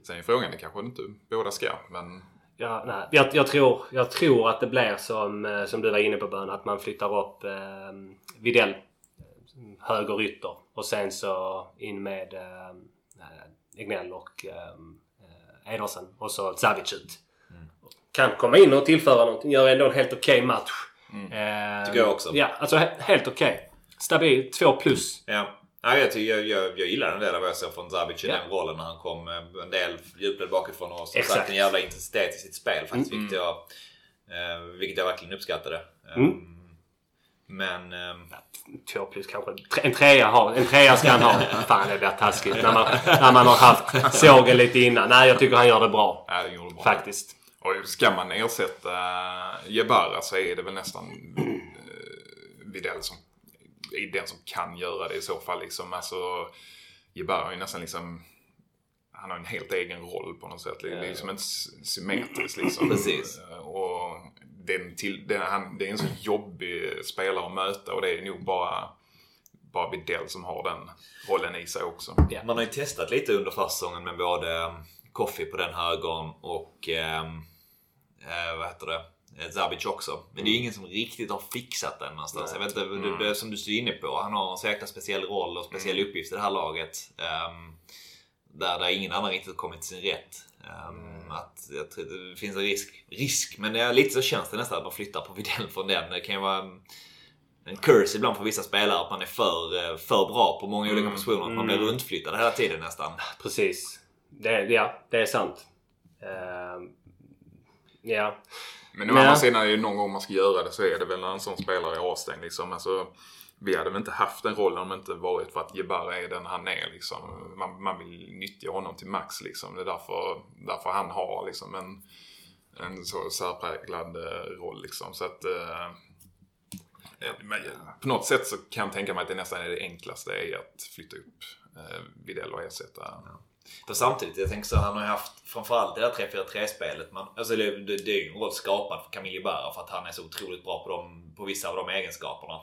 Sen är frågan, det kanske inte båda ska, men Ja, nej. Jag, jag, tror, jag tror att det blir som, eh, som du var inne på Bön, att man flyttar upp eh, Videll eh, höger ytter och sen så in med eh, Egnell och eh, Edersen och så Savic ut. Kan komma in och tillföra någonting. Gör ändå en helt okej match. Eh, Tycker jag också. Ja, alltså he- helt okej. Stabil. Två plus. Ja. Ja, jag, tycker, jag, jag, jag gillar en del av vad jag såg från Zabic i Ja. den rollen när han kom eh, en del djupled bakifrån och som Exakt. sagt en jävla intensitet i sitt spel faktiskt. Mm. Vilket, jag, eh, vilket jag verkligen uppskattade. Mm. Men... ehm, Två plus kanske. En trea, har, en trea ska han ha. Fan det blir taskigt när man, när man har haft sågen lite innan. Nej, jag tycker han gör det bra. ja, det gjorde bra. Faktiskt. Och ska man ersätta Jebara så är det väl nästan uh, Videll som är den som kan göra det i så fall. Liksom. Alltså, Jebara är ju nästan liksom han har en helt egen roll på något sätt. Det är liksom inte sy- symmetriskt liksom. Precis. Eh, Och den till, den, han, det är en så jobbig spelare att möta och det är nog bara, bara Videll som har den rollen i sig också. Man har ju testat lite under försäsongen med både um, Koffi på den högern och ehm, eh, vad heter det? Eh, Zabic också. Men det är ju ingen som riktigt har fixat den någonstans. Jag vet inte, det, det, som du är inne på. Han har en så jäkla speciell roll och speciell uppgift i det här laget. ehm, där, där ingen annan riktigt kommit till sin rätt. Ehm, att, jag tror det finns en risk. Risk, men det är lite så känns det nästan att man flyttar på Widell från den. Det kan ju vara en, en curse ibland för vissa spelare att man är för, eh, för bra på många olika positioner. Att man blir runtflyttad hela tiden nästan. Precis. Det, ja, det är sant. Ehm, ja. Men å andra sidan är det ju någon gång man ska göra det så är det väl när en sån spelare är avstängd. Liksom. Alltså, vi hade väl inte haft den rollen om det inte varit för att Jebara är den han är. Liksom. Man, man vill nyttja honom till max. Liksom. Det är därför, därför han har liksom, en, en så särpräglad eh, roll. Liksom. Så att, eh, på något sätt så kan jag tänka mig att det nästan är det enklaste är att flytta upp eh, Widell och ersätta. För samtidigt, jag tänker så, han har ju haft framförallt det där 3-4-3-spelet. Man, alltså det, det, det är ju en roll skapad för Camille Barra för att han är så otroligt bra på, dem, på vissa av de egenskaperna.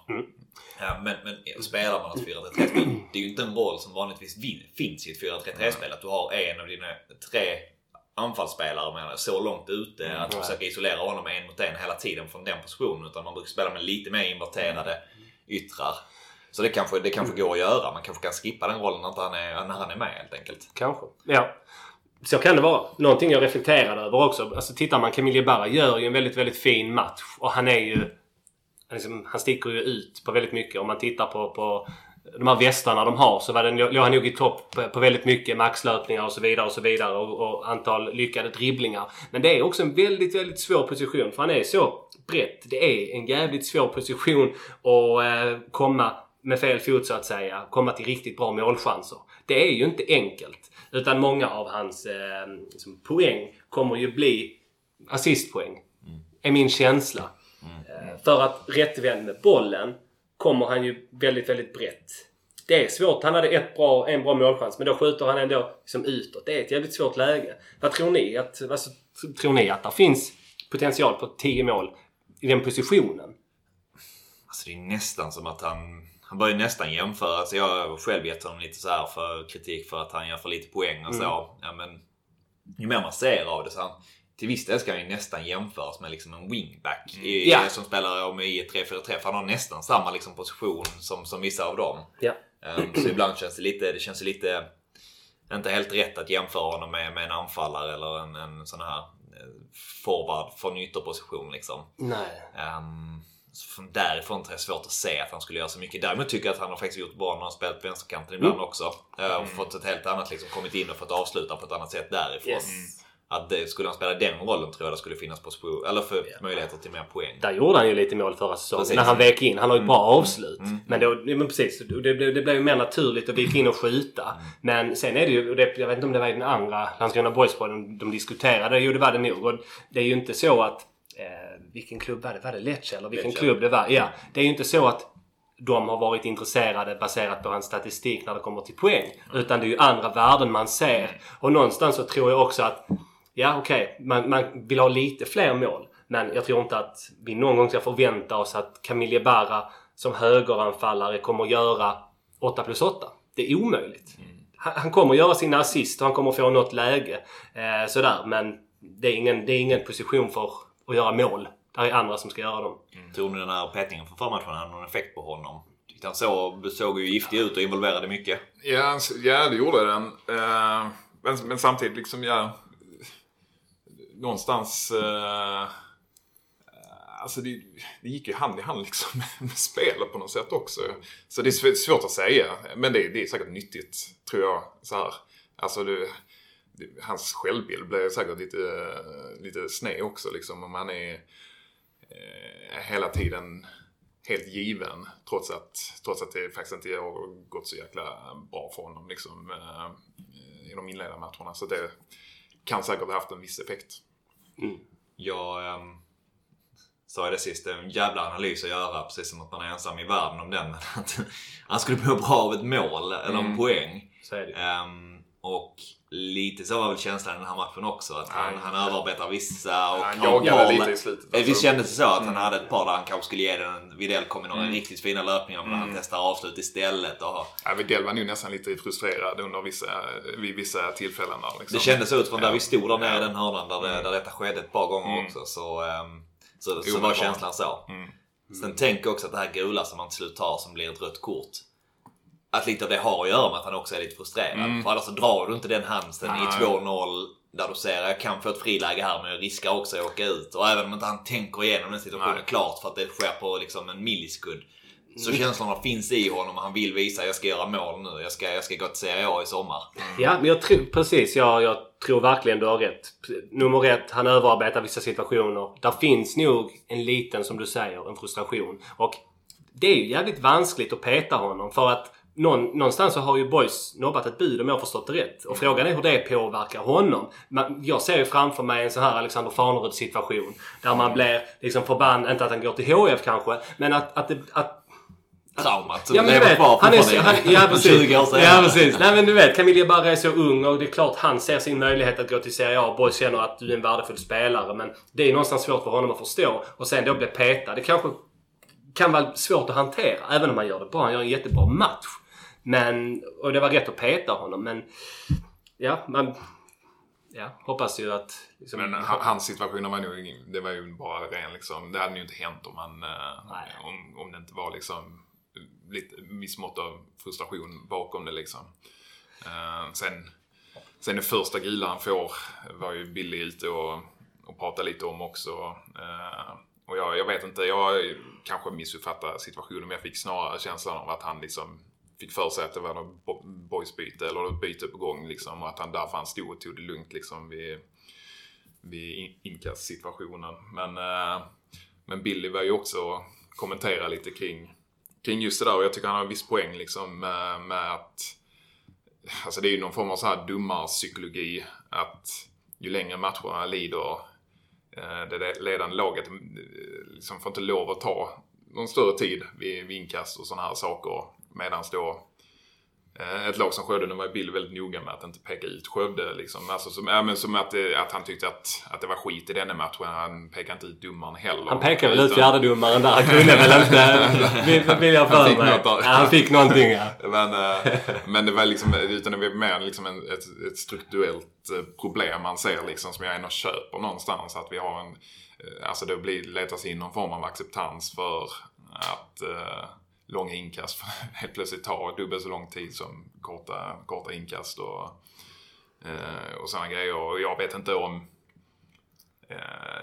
Ja, men, men spelar man ett 4-3-3-spel, det är ju inte en roll som vanligtvis finns i ett 4-3-3-spel. Att du har en av dina tre anfallsspelare med så långt ute att försöka isolera honom en mot en hela tiden från den positionen. Utan man brukar spela med lite mer inverterade yttrar. Så det kanske, det kanske går att göra. Man kanske kan skippa den rollen när han är, när han är med helt enkelt. Kanske. Ja. Så kan det vara. Någonting jag reflekterade över också. Alltså tittar man, Camille Barra gör ju en väldigt, väldigt fin match. Och han är ju... Liksom, han sticker ju ut på väldigt mycket. Om man tittar på, på de här västarna de har så var den, låg han nog i topp på, på väldigt mycket maxlöpningar och så vidare och så vidare. Och, och antal lyckade dribblingar. Men det är också en väldigt, väldigt svår position. För han är så brett. Det är en jävligt svår position att eh, komma med fel fot så att säga. Komma till riktigt bra målchanser. Det är ju inte enkelt. Utan många av hans eh, liksom, poäng kommer ju bli assistpoäng. Är min känsla. Eh, För att rättvänd med bollen kommer han ju väldigt, väldigt brett. det är svårt. Han hade ett bra, en bra målchans men då skjuter han ändå liksom utåt. Det är ett jävligt svårt läge. Vad tror ni? Att, alltså, tror ni att det finns potential på 10 mål i den positionen? Alltså det är nästan som att han... Han börjar nästan jämföra. Alltså jag har själv gett honom lite så här för kritik för att han gör för lite poäng och så. Ja, men, ju mer man ser av det så han, till viss del ska han ju nästan jämföras med liksom en wingback i, Ja. som spelar om i 3-4-3. För han har nästan samma liksom position som, som vissa av dem. Ja. Ehm, så ibland känns det lite, det känns lite inte helt rätt att jämföra honom med, med en anfallare eller en, en sån här eh, forward från ytterposition liksom. Nej. Um, från därifrån är det svårt att se att han skulle göra så mycket. Däremot tycker jag att han har faktiskt gjort bra när han spelat på vänsterkanten ibland Mm. också. Uh, och fått ett helt annat, liksom kommit in och fått avsluta på ett annat sätt därifrån. Yes. Att det, skulle han spela den rollen tror jag det skulle finnas position, eller för möjligheter till mer poäng. Där gjorde han ju lite mål förra säsongen. Precis. När han vek in. Han har ju ett bra avslut. Mm. Men, då, men precis. Det blev, det blev ju mer naturligt att vika in och skjuta. Mm. Men sen är det ju, det, jag vet inte om det var i den andra Landskrona Boys-podden de diskuterade. Jo, det var det nog. Och det är ju inte så att... Vilken klubb var det? Var det Lecce eller vilken Lecce. klubb det var? Ja. Det är ju inte så att de har varit intresserade baserat på hans statistik när det kommer till poäng. Utan det är ju andra värden man ser. Och någonstans så tror jag också att Ja, okej. Man, man vill ha lite fler mål. Men jag tror inte att vi någon gång ska förvänta oss att Camille Barra som högeranfallare kommer att göra 8 plus 8. Det är omöjligt. Han, han kommer att göra sina assist och han kommer få något läge. Eh, sådär. Men det är, ingen, det är ingen position för att göra mål. Det är andra som ska göra dem. Tror ni den här petningen för förmatchen hade någon effekt på honom? Han så, såg ju giftig ut och involverade mycket. Ja, ja det gjorde den. Eh, men, men samtidigt liksom, ja... Någonstans... Eh, alltså det, det gick ju hand i hand liksom [LAUGHS] med spelet på något sätt också. Så det är sv- svårt att säga. Men det, det är säkert nyttigt, tror jag. Så här. Alltså det, det, hans självbild blev säkert lite, lite sned också liksom. Om han är hela tiden helt given trots att, trots att det faktiskt inte har gått så jäkla bra för honom liksom, eh, i de inledande matcherna. Så det kan säkert ha haft en viss effekt. Jag ehm, sa det sist, det är en jävla analys att göra precis som att man är ensam i världen om den. Men att [LAUGHS] han skulle må bra av ett mål eller en poäng. Så är det ju. Ehm, och lite så var väl känslan i den här matchen också. Att han, Nej. han överarbetar vissa och Han jagade lite i slutet, Eh, alltså. Visst kändes det så att han hade ett par där han kanske skulle ge den en Widell kom med några Mm. riktigt fina löpningar men han testar avslut istället. Och, Ja, Widell var nog nästan lite frustrerad under vissa, vid vissa tillfällen. Där, liksom. Det kändes så utifrån där Ja. vi stod där nere i Ja. den hörnan där, det, där detta skedde ett par gånger Mm. också. Så, ehm, så, så var känslan så. Mm. Sen tänker jag också att det här gula som han till slut tar som blir ett rött kort. Att lite av det har att göra med att han också är lite frustrerad. Mm. För annars så drar du inte den handsken i Nej. 2-0 där du ser jag kan få ett friläge här men jag riskar också att åka ut. Och även om inte han tänker igenom den situationen Nej. klart för att det sker på liksom en millisekund. Så Mm. känslorna finns i honom och han vill visa jag ska göra mål nu. Jag ska, jag ska gå till Serie A i sommar. Ja, men jag tror precis. Jag, jag tror verkligen du har rätt. Nummer ett, han överarbetar vissa situationer. Där finns nog en liten, som du säger, en frustration. Och det är ju jävligt vanskligt att peta honom för att någon, någonstans så har ju Boys nobbat ett bud om jag förstått det rätt. Och frågan är hur det påverkar honom. Man, jag ser ju framför mig en sån här Alexander Farnerud situation. Där man blir liksom förbannad, inte att han går till HF kanske, men att, att, det, att Traumat Ja men du vet, han är så, han, ja, [LAUGHS] precis. 20 år senare. ja precis. Nej men du vet, Camille Barra är så ung och det är klart han ser sin möjlighet att gå till Serie A. Boys känner att du är en värdefull spelare men det är någonstans svårt för honom att förstå. Och sen då bli petad. Det kanske kan vara svårt att hantera även om han gör det bra. Han gör en jättebra match. Men, och det var rätt att peta honom men ja, man ja, hoppas ju att liksom, Men ha- hans situation var nog, det var ju bara ren liksom, det hade ju inte hänt om han, eh, Nej. om, om det inte var liksom lite viss mått av frustration bakom det liksom. Eh, sen, sen det första gula han får var ju Billy ute och, och pratade lite om också. Eh, och jag, jag vet inte, jag kanske missuppfattade situationen men jag fick snarare känslan av att han liksom fick för sig att det var något boysbyte eller något byte på gång liksom och att han därför han stod och tog det lugnt liksom vid, vid inkastsituationen. Men, eh, men Billy var ju också kommentera lite kring, kring just det där och jag tycker han har en viss poäng liksom med, med att Alltså det är ju någon form av så här dummarpsykologi att ju längre matcherna lider eh, det ledande laget eh, liksom får inte lov att ta någon större tid vid, vid inkast och sådana här saker. Medan då eh, ett lag som Skövde, nu var Bill väldigt noga med att inte peka ut Skövde. Liksom. Alltså som, men som att, att han tyckte att, att det var skit i denna matchen. Han pekade inte ut domaren heller. Han pekade väl ut fjärdedomaren där. Han kunde väl inte... [LAUGHS] Vill, jag för Han fick mig. Ja, han fick någonting ja. [LAUGHS] Men, eh, men det var liksom, utan det var mer liksom en, ett, ett strukturellt eh, problem man ser liksom som jag ändå köper någonstans. Att vi har en, alltså det blir, letas in någon form av acceptans för att eh, långa inkast helt plötsligt tar dubbelt så lång tid som korta, korta inkast och, eh, och sådana grejer. Och jag vet inte om eh,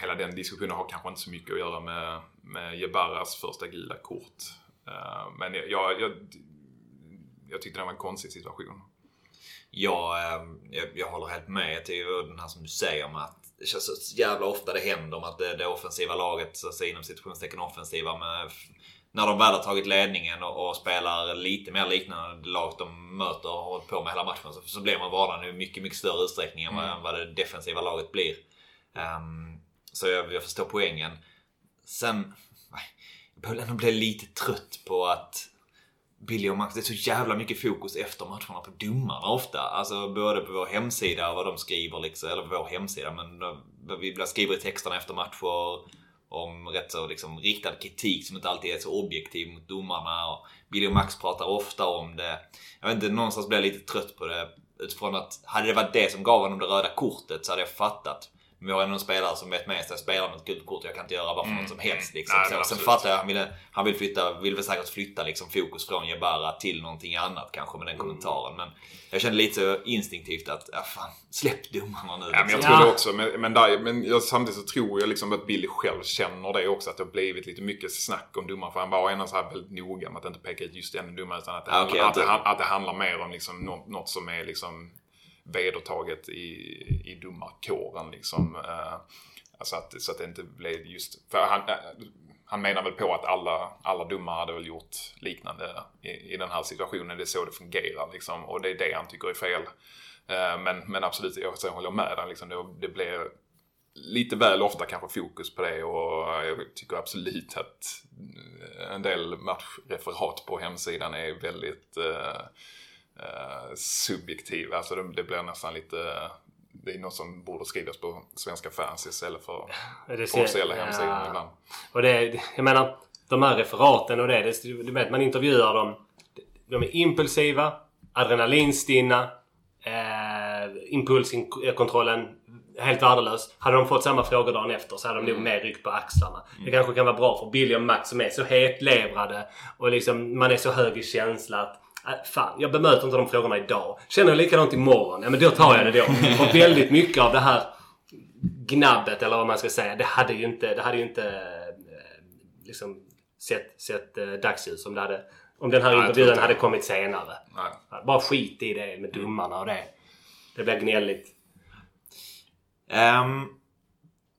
hela den diskussionen har kanske inte så mycket att göra med, med Jebarras första gula kort. Eh, men jag, jag, jag, jag tyckte det var en konstig situation. Ja, eh, jag, jag håller helt med till den här som du säger om att det känns så jävla ofta det händer om att det, det offensiva laget, så att säga inom situationstecken offensiva, med, när de väl har tagit ledningen och, och spelar lite mer liknande lag de möter och hållit på med hela matchen så, så blir man varnad i mycket, mycket större utsträckning än vad, det defensiva laget blir. Ehm, så jag, jag förstår poängen. Sen, jag börjar ändå bli lite trött på att Billy och Max, det är så jävla mycket fokus efter matcherna på domarna ofta. Alltså både på vår hemsida och vad de skriver liksom, eller på vår hemsida men eh, vi skriver i texterna efter matcher om rätt så liksom riktad kritik som inte alltid är så objektiv mot domarna. Och Billy och Max pratar ofta om det. Jag vet inte, någonstans blir jag lite trött på det utifrån att hade det varit det som gav honom det röda kortet så hade jag fattat. Men vi har ändå en spelare som vet med sig att spela med ett gult kort. Jag kan inte göra vad för något som helst. Liksom. Nej, så, sen fattar jag, han, ville, han vill, flytta, vill väl säkert flytta liksom, fokus från Jebara till någonting annat kanske med den kommentaren. Men jag kände lite så instinktivt att, ja fan, släpp domarna nu. Ja, men jag liksom. tror det också. Men, men, där, men jag, samtidigt så tror jag liksom att Billy själv känner det också. Att det har blivit lite mycket snack om domaren. För han var ändå så här väldigt noga med att inte peka ut just den domaren. Utan att det, Ja, okej, att, det, att det handlar mer om liksom något, något som är liksom vedertaget i, i domarkåren. Liksom. Eh, alltså att, så att det inte blev just... För han, eh, han menar väl på att alla, alla domare hade väl gjort liknande i, i den här situationen. Det är så det fungerar liksom. Och det är det han tycker är fel. Eh, men, men absolut, jag håller med där. Liksom, det, det blir lite väl ofta kanske fokus på det och jag tycker absolut att en del matchreferat på hemsidan är väldigt eh, eh, subjektiva. Alltså det, det blir nästan lite... Det är något som borde skrivas på svenska fans istället för [LAUGHS] officiella ja. hemsidan ibland. Och det, jag menar, de här referaten och det, det du vet man intervjuar dem. De är impulsiva, adrenalinstinna, eh, impulskontrollen helt värdelös. Hade de fått samma frågor dagen efter så hade de nog mer ryck på axlarna. Det kanske kan vara bra för Billy och Max som är så hetlevrade och liksom man är så hög i känsla att äh, Fan, jag bemöter inte de frågorna idag. Känner jag likadant imorgon? Ja men då tar jag det då. Och väldigt mycket av det här gnabbet eller vad man ska säga. Det hade ju inte, det hade ju inte eh, liksom sett, sett eh, dagsljus om det hade om den här Nej, intervjun inte hade kommit senare. Nej. Bara skit i det med domarna och det. Det blir gnälligt. Um,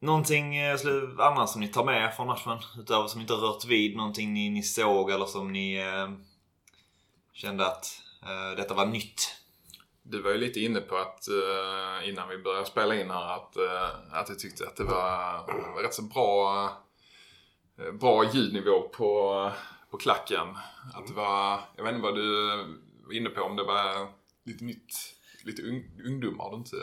någonting eh, annat som ni tar med er från matchen? Utöver som inte rört vid? Någonting ni, ni såg eller som ni eh, kände att eh, detta var nytt? Du var ju lite inne på att eh, innan vi började spela in här att, uh, att du tyckte att det var, var rätt så bra, eh, bra ljudnivå på, på klacken. Att det var, jag vet inte vad du var inne på, om det var lite nytt, lite ung, ungdomar du inte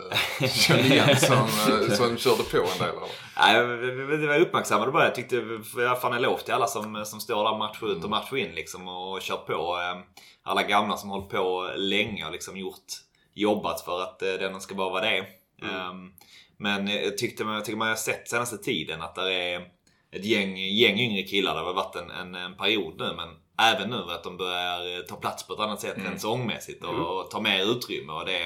[LAUGHS] kände igen som, eh, som körde på en del. Eller? Nej, vi- vi- var uppmärksammade bara. Jag tyckte jag fan eloge till alla som, som står där match ut och match in liksom och kört på. Eh, Alla gamla som hållit på länge och liksom gjort, jobbat för att eh, den ska bara vara det. Eh, Men jag tyckte, jag tycker man har sett senaste tiden att det är ett gäng, gäng yngre killar. Det har varit en, en, en period nu men även nu att de börjar eh, ta plats på ett annat sätt rent sångmässigt och, och ta mer utrymme. Och det,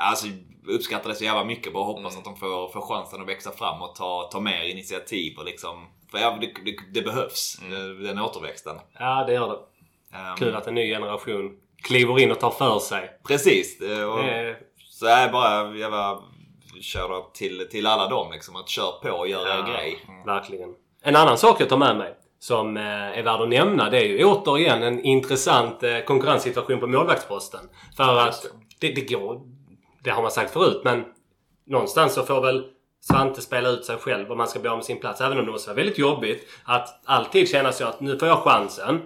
Alltså uppskattar det så jävla mycket. Bara hoppas att de får, får chansen att växa fram och ta, ta mer initiativ och liksom... För ja, det, det, det behövs. eh, Den återväxten. Ja, det gör det. Ehm, Kul att en ny generation kliver in och tar för sig. Precis. eh, Och, är, Så är bara jävla kör till, till alla dem liksom. Att kör på och gör er grej. Verkligen. En annan sak jag tar med mig som eh, är värd att nämna det är ju återigen en intressant eh, konkurrenssituation på målvaktsposten. För att det, det går... Det har man sagt förut men någonstans så får väl Svante spela ut sig själv om han ska bli av med sin plats. Även om det måste vara väldigt jobbigt att alltid känna så att nu får jag chansen.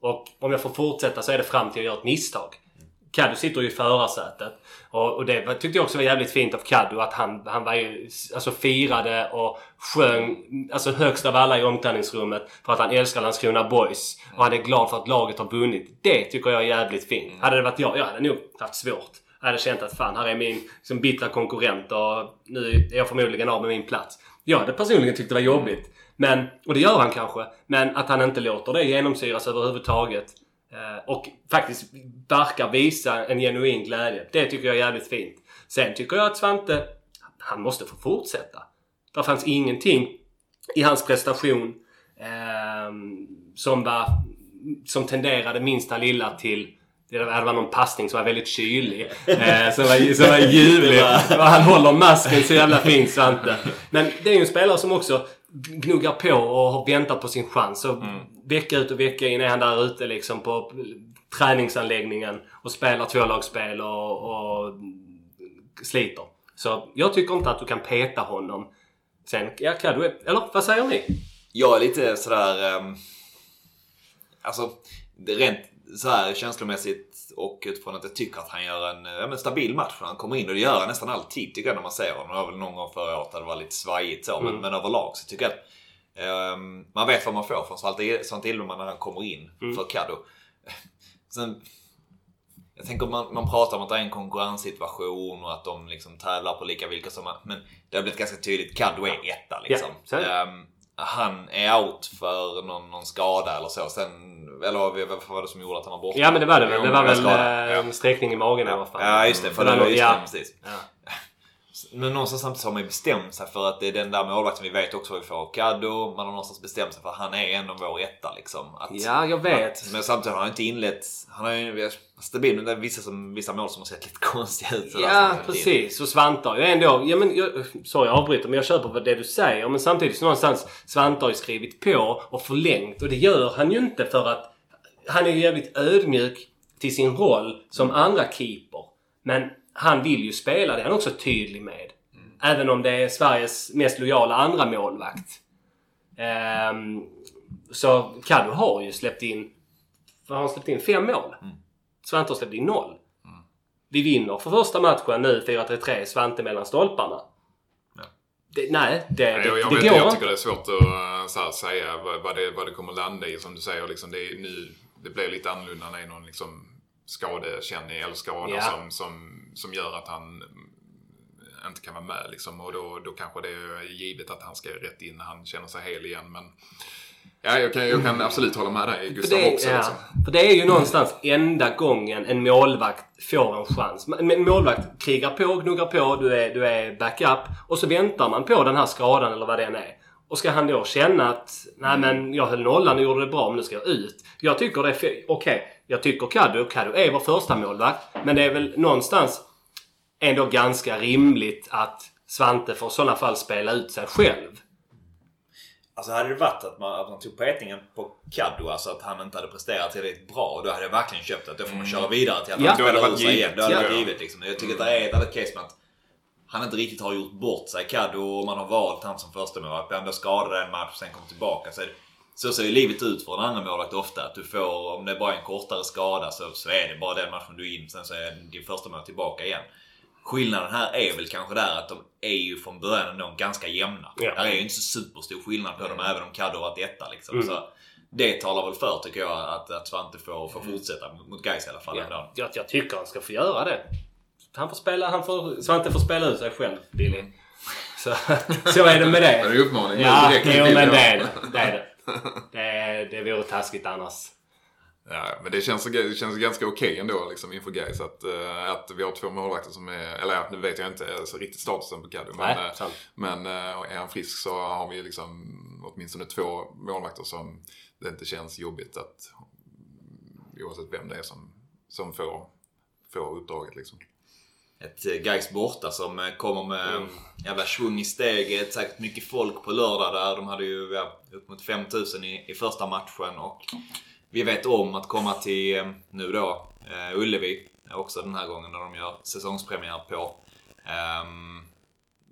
Och om jag får fortsätta så är det fram till jag gör ett misstag. Kaddu sitter ju i förarsätet. Och, och det tyckte jag också var jävligt fint av Kaddu att han, han var ju, alltså firade och sjöng alltså högst av alla i omklädningsrummet för att han älskar Landskrona Boys. Och han är glad för att laget har vunnit. Det tycker jag är jävligt fint. Hade det varit jag, jag hade nog haft svårt. Jag hade känt att fan, här är min liksom, bittra konkurrent och nu är jag förmodligen av med min plats. Jag hade personligen tyckt det var jobbigt. Men, och det gör han kanske. Men att han inte låter det genomsyras överhuvudtaget. Eh, och faktiskt verkar visa en genuin glädje. Det tycker jag är jävligt fint. Sen tycker jag att Svante, han måste få fortsätta. Det fanns ingenting i hans prestation ehm, som var som tenderade minsta lilla till det var någon passning som var väldigt kylig. [LAUGHS] Eh, som, var, som var ljuvlig. Han håller masken så jävla fint Svante. Men det är ju en spelare som också gnuggar på och har väntat på sin chans. Och Vecka ut och vecka in är han där ute liksom på träningsanläggningen och spelar tvålagsspel och, och sliter. Så jag tycker inte att du kan peta honom. Sen, ja, kan du, eller vad säger ni? Jag är lite sådär... Um, alltså, rent så här känslomässigt och utifrån att jag tycker att han gör en ja, men stabil match när han kommer in. Och det gör han nästan alltid tycker jag när man ser honom. Det var väl någon gång förra året där det var lite svajigt så. Men, Mm. men överlag så tycker jag att ehm, man vet vad man får från Svante Svante Ilderman när han kommer in Mm. för Caddo. [LAUGHS] Sen, jag tänker man, man pratar om att det är en konkurrenssituation och att de liksom tävlar på lika villkor som Men det har blivit ganska tydligt. Caddo är etta liksom. Det. Ehm, han är out för någon, någon skada eller så. Sen, eller vad var det som gjorde att han var borta? Ja men det var det väl. Det var väl skada. eh, en sträckning i magen i alla fall. Ja just det, för Det var var just det, ja. precis. Ja. Men någonstans samtidigt har man ju bestämt sig för att det är den där målvakten vi vet också vad vi får. Caddo, man har någonstans bestämt sig för att han är ändå vår etta liksom. Att, Ja, jag vet. Att, men samtidigt har han inte inlett... Han har ju stabil, men det är vissa, som, vissa mål som har sett lite [LAUGHS] konstiga ut. Ja, precis. Och Svante har ju ändå... Ja, men jag, sorry, jag avbryter, men jag köper det du säger. Men samtidigt så någonstans, Svante har ju skrivit på och förlängt. Och det gör han ju inte för att... Han är ju jävligt ödmjuk till sin roll som andra keeper. Men han vill ju spela, det är han också tydlig med. Även om det är Sveriges mest lojala andra målvakt. Ehm, så Kaddo har ju släppt in... Har han släppt in? Fem mål. Svante har släppt in noll. Vi vinner för första matchen nu 4-3-3, Svante mellan stolparna. Det, nej, det, det, Nej, jag, jag, det vet, går jag tycker det är svårt att eh, här, säga vad, vad, det, vad det kommer landa i. Som du säger, liksom, det, är nu, det blir lite annorlunda när det är någon liksom, skadekänning eller skada Ja. som, som, som gör att han inte kan vara med. Liksom. Och då, då kanske det är givet att han ska rätt in när han känner sig hel igen. Men ja, jag, kan, jag kan absolut hålla med dig För Gustav det, också. ja, Liksom. för det är ju någonstans enda gången en målvakt får en chans. En målvakt krigar på, gnuggar på, du är, du är backup. Och så väntar man på den här skadan eller vad det än är. Och ska han då känna att nej men jag höll nollan och gjorde det bra men nu ska jag ut. Jag tycker det är. Okej, jag tycker Kaddo, Kaddo är vår första målvakt Men det är väl någonstans ändå ganska rimligt att Svante får i sådana fall spela ut sig själv. Alltså hade det varit att man, att man tog petningen på Caddo, alltså att han inte hade presterat tillräckligt bra, då hade jag verkligen köpt att då får man köra vidare till att Ja. han det spelar ut sig igen. givet. Då hade det Ja. varit givet liksom. Jag tycker att det är ett annat case med att han inte riktigt har gjort bort sig, Caddo, och man har valt han som första målvakt. Blir han då skadad en match och sen kommer tillbaka. Så, är så ser ju livet ut för en annan målvakt ofta. Att du får, om det bara är en kortare skada så, så är det bara den matchen du är in. Sen så är din första mål tillbaka igen. Skillnaden här är väl kanske där att de är ju från början ändå ganska jämna. Ja. Där är ju inte så superstor skillnad på dem även om Caddo har varit etta liksom. Mm. Så det talar väl för tycker jag att, att Svante får, får fortsätta mot, Gais i alla fall. Ja, jag, jag tycker han ska få göra det. Han får spela, han får, Svante får spela ut sig själv, Billy. [LAUGHS] Så, så är det med Det är det. ju uppmaning. Ja, jo, men det är [LAUGHS] det. Det är det. Det, är- det vore taskigt annars. Ja, men det känns, det känns ganska okej ändå liksom, inför Gais att, eh, att vi har två målvakter som är, eller ja, nu vet jag inte alltså, riktigt statusen på Caddo. Men, eh, sant. men eh, är han frisk så har vi liksom åtminstone två målvakter som det inte känns jobbigt att oavsett vem det är som, som får, får uppdraget liksom. Ett eh, Gais borta som eh, kommer med Mm. jävla svung i steget. Säkert mycket folk på lördag där. De hade ju ja, upp mot 5000 i, i första matchen. Och vi vet om att komma till eh, nu då eh, Ullevi. Också den här gången när de gör säsongspremiär på. Ehm,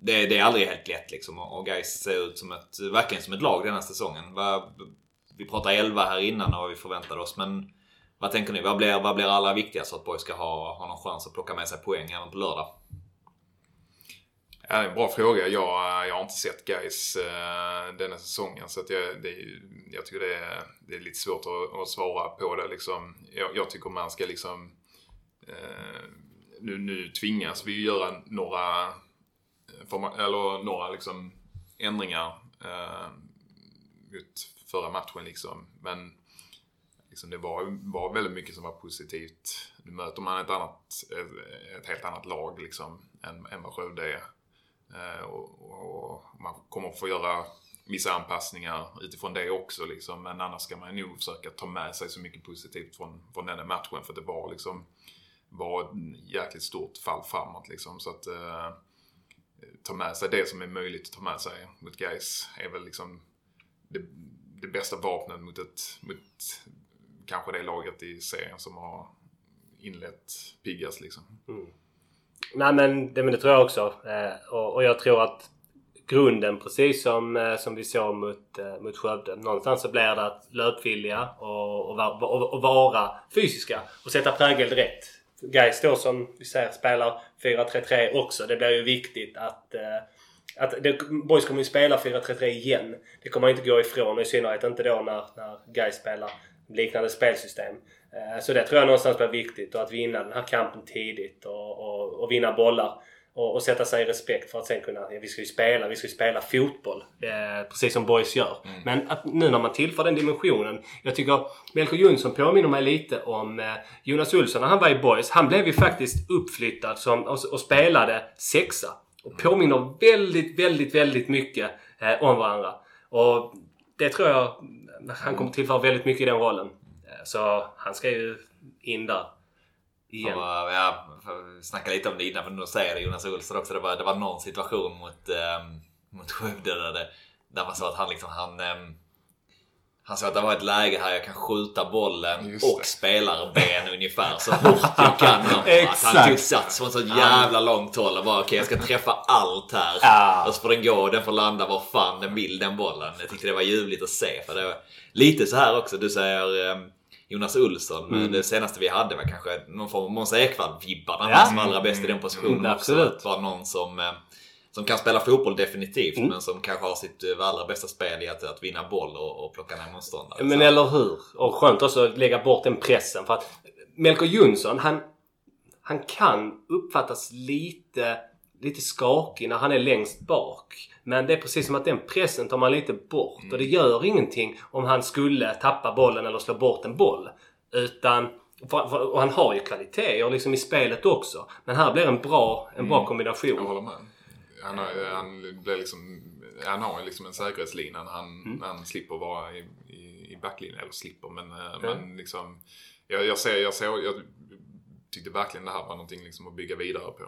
det, det är aldrig helt lätt liksom. Och Gais ser ut som ett, verkligen som ett lag den här säsongen. Vi pratade 11 här innan och vad vi förväntade oss. Men vad tänker ni? Vad blir, vad blir allra viktigast för att BoIS ska ha, ha någon chans att plocka med sig poäng även på lördag? Ja, det är en bra fråga. Jag, jag har inte sett Gais uh, eh, denna säsongen så att jag, det, jag tycker det är, det är lite svårt att, att svara på det. Liksom. Jag, jag tycker man ska liksom... Uh, nu, nu tvingas vi göra några, eh, eller några liksom ändringar uh, mot förra matchen. Liksom. Men liksom, det var, var väldigt mycket som var positivt. Nu möter man ett, annat, ett, ett helt annat lag liksom, än, än vad Skövde är. Eh, och, och, man kommer få göra vissa anpassningar utifrån det också. Liksom. Men annars ska man nog försöka ta med sig så mycket positivt från, från den här matchen. För det var liksom var ett jäkligt stort fall framåt. Liksom. Så att eh, ta med sig det som är möjligt att ta med sig mot Gais är väl liksom det, det bästa vapnet mot, ett, mot kanske det laget i serien som har inlett piggast. Liksom. Mm. Nej men det, men det tror jag också. Eh, och, och, jag tror att grunden precis som, eh, som vi såg mot, eh, mot Skövde. Någonstans så blir det att löpvilja och, och, och, och vara fysiska och sätta prägel direkt. Gais då som vi säger spelar 4-3-3 också. Det blir ju viktigt att eh, att det, Boys kommer ju spela 4-3-3 igen. Det kommer inte gå ifrån i synnerhet inte då när, när Gais spelar liknande spelsystem. Eh, så det tror jag någonstans blir viktigt och att vinna den här kampen tidigt och, och, och vinna bollar. Och, och, sätta sig i respekt för att sen kunna... Ja, vi ska ju spela, vi ska ju spela fotboll. Eh, precis som boys gör. Mm. Men att nu när man tillför den dimensionen. Jag tycker Melker Jonsson påminner mig lite om eh, Jonas Olsson när han var i boys. Han blev ju faktiskt uppflyttad som, och, och spelade sexa. Och påminner väldigt, väldigt, väldigt mycket eh, om varandra. Och det tror jag han kommer tillföra väldigt mycket i den rollen. Eh, så han ska ju in där. Igen. Och, ja, snacka lite om det innan, men nu säger det Jonas Olsson också. Det var, det var någon situation mot, ähm, mot Skövde där det, där man sa att han liksom, han... Ähm, han sa att det var ett läge här jag kan skjuta bollen och spelarben ungefär så hårt jag kan. [LAUGHS] att han tog sats från så jävla långt håll och bara okej okay, jag ska träffa allt här. Ja. Och så får den gå och den får landa var fan den vill den bollen. Jag tyckte det var ljuvligt att se. För det var lite så här också. Du säger um, Jonas Olsson. Mm. Det senaste vi hade var kanske någon form av Måns Ekvall-vibbarna. Ja. som allra bäst i den positionen mm, Absolut. Var någon som, eh, som kan spela fotboll definitivt. Mm. Men som kanske har sitt eh, allra bästa spel i att, att vinna boll och, och plocka ner motståndare. Men eller hur. Och skönt också att lägga bort den pressen. För att Melker Jonsson, han, han kan uppfattas lite lite skakig när han är längst bak. Men det är precis som att den pressen tar man lite bort. Mm. Och det gör ingenting om han skulle tappa bollen eller slå bort en boll. Utan och han har ju kvaliteter liksom i spelet också. Men här blir en bra, en bra mm. kombination. Jag. Han har, han blir liksom, han har liksom en säkerhetslina när han, mm. när han slipper vara i, i, i backlinjen. Eller slipper, men, mm. men liksom... Jag, jag, ser, jag, ser, jag tyckte verkligen det här var någonting liksom att bygga vidare på.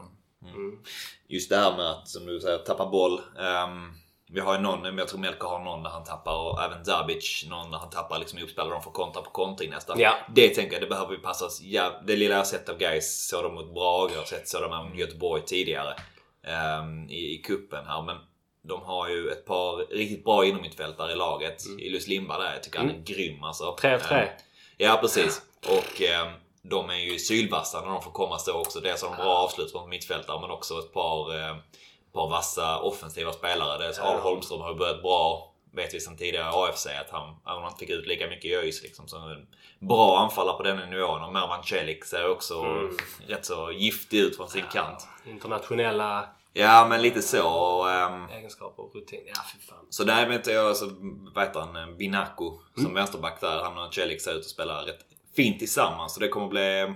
Mm. Just det här med att, som du säger, tappa boll. Um, vi har ju någon, jag tror Melker har någon där han tappar och även Zabic någon där han tappar liksom ihopspelare. De får kontra på kontring nästan. Ja. Det tänker jag, det behöver vi passa oss. Ja, det lilla jag sett av guys såg de mot Brage och sett sådana mot Göteborg tidigare. Um, i, I kuppen här. Men de har ju ett par riktigt bra inomhittfältare i laget. Mm. Ilus Limba där, jag tycker mm. han är grym alltså. 3-3. Um, ja precis. Och um, de är ju sylvassa när de får komma så också. Dels har de bra avslut från mittfältare men också ett par, eh, par vassa offensiva spelare. Dels Arl Holmström har ju börjat bra. Vet vi sedan tidigare AFC att han, han inte fick ut lika mycket i ÖIS liksom. Så en bra anfallare på den nivån. Och Mervan Celik ser också mm. rätt så giftig ut från sin kant. Internationella Ja men lite så. Um, Egenskaper och rutin. Ja fy fan. Så där vet jag, alltså, vad heter han, Binako som mm. vänsterback där. Han och Celik ser ut att spela rätt fint tillsammans. Så det kommer bli...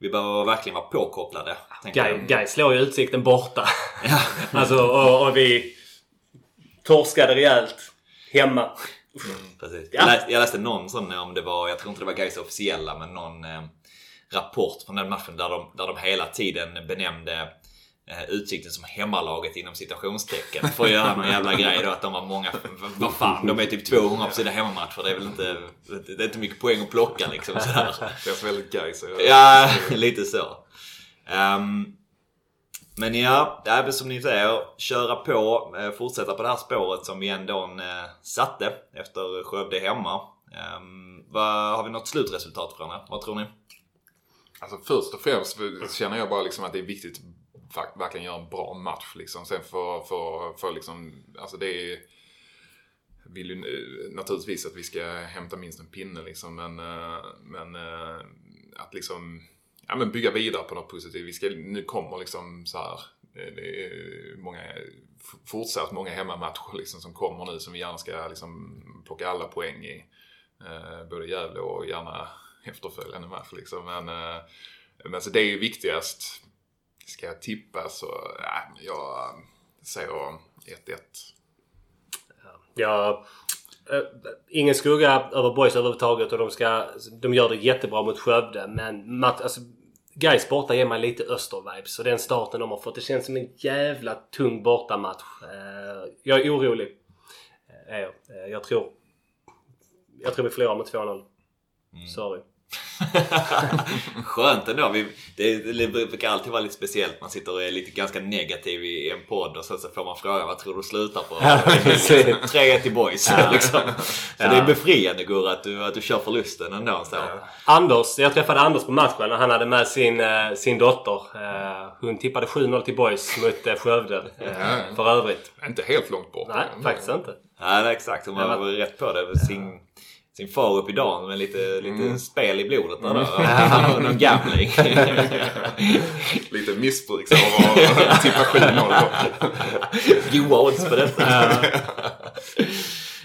Vi behöver verkligen vara påkopplade. Guy, Guy slår ju Utsikten borta. Ja. [LAUGHS] alltså, och, och, vi torskade rejält hemma. Mm, precis. Ja. Jag, läste, jag läste någon sån om det var, jag tror inte det var Guys officiella, men någon eh, rapport från den matchen där de, där de hela tiden benämnde Eh, Utsikten som hemmalaget inom citationstecken för att göra någon jävla grej då att de var många, vad fan, de är typ 200 på sina hemmamatcher. Det är väl inte, det är inte mycket poäng att plocka liksom sådär. Det är väldigt guys. Ja, lite så. Um, men ja, det är som ni säger, köra på, eh, fortsätta på det här spåret som vi ändå eh, satte efter Skövde hemma. Ehm, har vi något slutresultat från er? Vad tror ni? Alltså först och främst känner jag bara liksom att det är viktigt att verkligen göra en bra match. Liksom. Sen för, för, för liksom, alltså det är, vill ju eh, naturligtvis att vi ska hämta minst en pinne liksom. Men, men att liksom, ja men bygga vidare på något positivt. Vi ska, nu kommer liksom så här, det är många, fortsatt många hemmamatcher liksom som kommer nu som vi gärna ska liksom plocka alla poäng i. Eh, både Gävle och gärna efterföljande match liksom. Men, eh, men så det är ju viktigast. Ska jag tippa så, ja, jag eh, säger 1-1. Ja, eh, ingen skugga över boys överhuvudtaget och de, ska, de gör det jättebra mot Skövde. Men match, alltså, Gais borta ger mig lite öster-vibes. Och den starten de har fått. Det känns som en jävla tung bortamatch. Äh, jag är orolig. Äh, jag. jag tror... Jag tror vi förlorar med 2-0. Mm. Sorry. [LAUGHS] Skönt ändå. Vi, det, det brukar alltid vara lite speciellt. Man sitter och är lite ganska negativ i en podd och sen så får man fråga vad tror du slutar på? [LAUGHS] 3-1 i boys. Ja. liksom. Så ja. det är befriande Gurra att du, att du kör förlusten ändå. Så. Ja. Anders, jag träffade Anders på matchen och han hade med sin, eh, sin dotter. Eh, hon tippade 7-0 till boys mot eh, Skövde. För övrigt. Inte helt långt bort. Nej, faktiskt inte. Nej, exakt. Hon var, var rätt på det. Sin sin far upp i dagen med lite, lite mm. spel i blodet där. Mm. [LAUGHS] [LAUGHS] Då. [LAUGHS] Någon gambling. lite missbruk så att tippa 7-0 Goa odds på detta.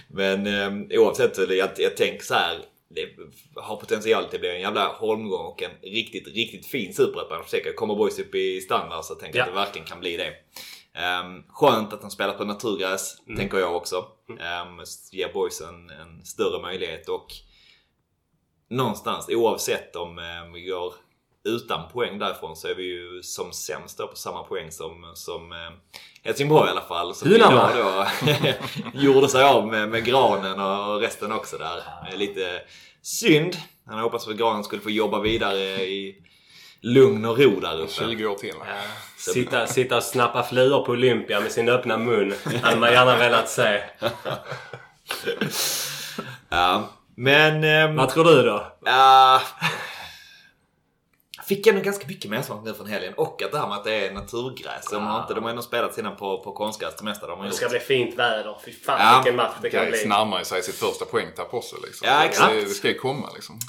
Men eh, oavsett, jag, jag tänker så här. Det har potential till att bli en jävla holmgång och en riktigt, riktigt fin superettan. Kommer boys upp i standard så tänker jag att det verkligen kan bli det. Um, skönt att han spelar på naturgräs, mm. tänker jag också. Um, ger boys en, större möjlighet och någonstans oavsett om um, vi går utan poäng därifrån så är vi ju som sämst då på samma poäng som, som Helsingborg i alla fall. Som idag då [LAUGHS] gjorde sig av med, med Granen och resten också där. Lite synd. Han hoppats att Granen skulle få jobba vidare i lugn och ro där uppe. 20 år till. Ja. Sitta, sitta och snappa flugor på Olympia med sin öppna mun. hade man gärna velat se. [LAUGHS] ja, men... Ähm, Vad tror du då? Ja... Fick ändå ganska mycket mersmak nu från helgen. Och att det här med att det är naturgräs. De har, inte, de har ändå spelat innan på, på konstgräs det mesta de har Det ska gjort. bli fint väder. Fy fan ja, vilken match det kan bli. närmar ju sig sitt första poängtapp också. Liksom. Ja, exakt. Det, det ska ju komma liksom.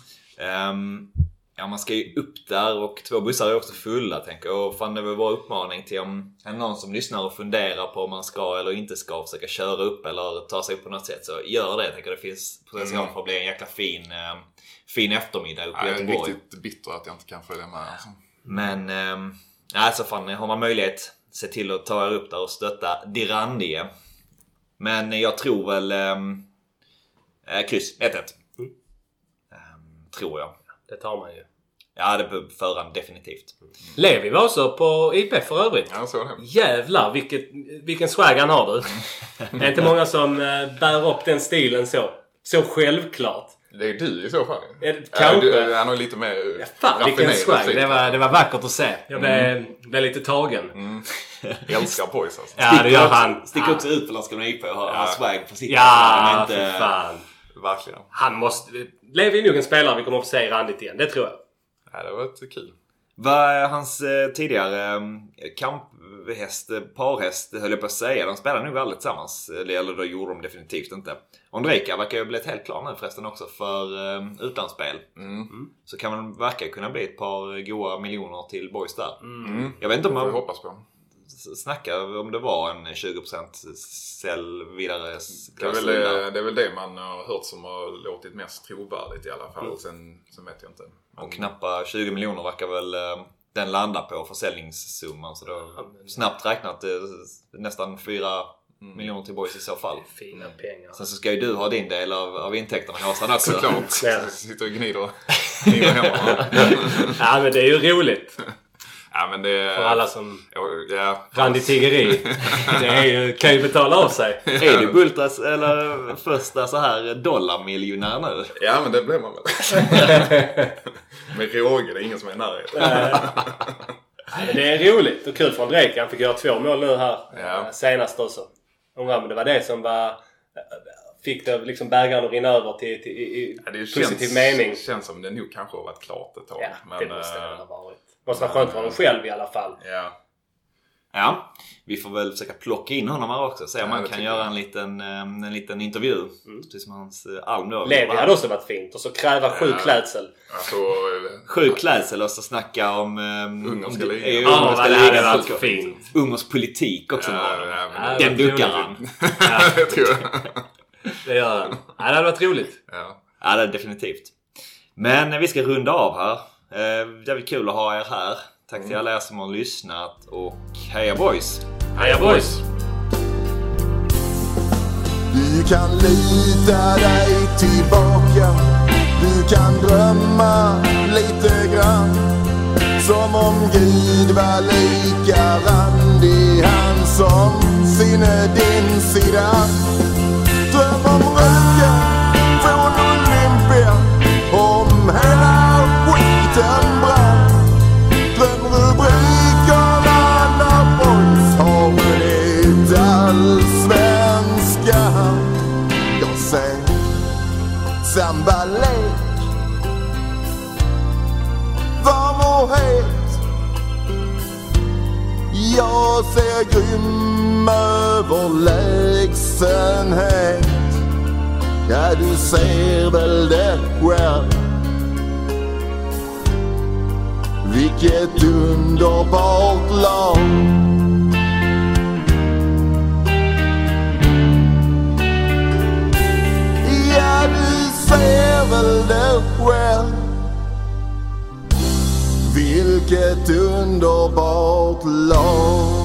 Um, Ja, man ska ju upp där och två bussar är också fulla tänker jag. Och fan det vill vara uppmaning till om är någon som lyssnar och funderar på om man ska eller inte ska försöka köra upp eller ta sig upp på något sätt. Så gör det. Jag tänker det finns potential mm. för att bli en jäkla fin, äh, fin eftermiddag uppe i Göteborg. Jag är riktigt bitter att jag inte kan följa med. Alltså. Men, äh, alltså fan har man möjlighet, se till att ta er upp där och stötta Dirandie. Men jag tror väl äh, kryss 1-1. Mm. Ähm, tror jag. Det tar man ju. Ja, det på förhand definitivt. Levi var också på IP för övrigt. Ja, så det. Jävlar vilket, vilken swag han har du. det är inte många som äh, bär upp den stilen så. Så självklart. Det är du i så fall. kanske. Ja, du, han har lite mer ja, Fan vilken swag. Det var, det var vackert att se. Jag blev, mm. blev lite tagen. Mm. Älskar Poise alltså. Ja, det gör han. Sticker också ut för Landskrona IP och har ja. swag på sitt. Ja, inte... för fan. Verkligen. Han måste... Levi är nog en spelare vi kommer att få se randigt igen. Det tror jag. Ja, det var varit kul. Vad hans eh, tidigare eh, kamphäst, eh, parhäst höll jag på att säga. De spelar nog aldrig tillsammans. Eller det gjorde de definitivt inte. Ondrejka verkar ju ha blivit helt klar nu förresten också för eh, utlandsspel. Mm. Mm. Så kan man verkar kunna bli ett par goa miljoner till boys där. Mm. Jag vet inte om man... hoppas på snacka om det var en 20% sälj vidare det är, väl, det, är väl det man har hört som har låtit mest trovärdigt i alla fall. Mm. Sen, sen vet jag inte. Men... Och knappa 20 miljoner verkar väl eh, den landa på försäljningssumman. Så då, snabbt räknat nästan 4 Mm. miljoner till boys i så fall. Fina pengar. Sen så ska ju du ha din del av, av intäkterna Håsan också. Såklart. Sitter och gnider, gnider hemma. [LAUGHS] ja men det är ju roligt. [LAUGHS] Ja, men det... För alla som ja, rann i tiggeri. [LAUGHS] det är ju, kan ju betala av sig. Är du Bultas eller första så här dollarmiljonär nu? Ja men det blir man väl. [LAUGHS] Med råge, det är ingen som är i närheten. det är roligt och kul för Andrejka. Han fick göra två mål nu här ja. senast också. Undrar om det var det som var fick det liksom bägaren att rinna över till, till, i, Ja, det positiv känns, mening. känns som det nog kanske har varit klart ett tag. Ja, men, det måste det eh, ha varit. Måste vara skönt för honom själv i alla fall. Ja. Ja, vi får väl försöka plocka in honom här också. Se om Ja, man kan göra jag. en liten, eh, en liten intervju. Precis som hans eh, alm då. Levi hade också varit fint. Och så kräva sjuk Ja. klädsel. Alltså, eh, Sjuk klädsel och så snacka om... Um, Ungerska ligan. Ja, Ja, ungerska det hade varit fint. Ungers politik också ja, ja, Den duckar han. det [LAUGHS] tror jag. Det gör han. Ja, det hade varit roligt. Ja. Ja, det är definitivt. Men vi ska runda av här. Eh, Det är väl kul att ha er här. Tack till alla er som har lyssnat och heja boys! Heja boys! Du kan lita dig tillbaka Du kan drömma lite grann Som om Gud var lika randig Han som sinne din sida Dröm om röken skiten brann Drömrubrikerna när boys har blivit allsvenska. Jag ser sambalek Varm och het? Jag ser grym överlägsenhet Ja, du ser väl det själv. Vilket underbart lag Ja, du ser väl det själv. Vilket underbart lag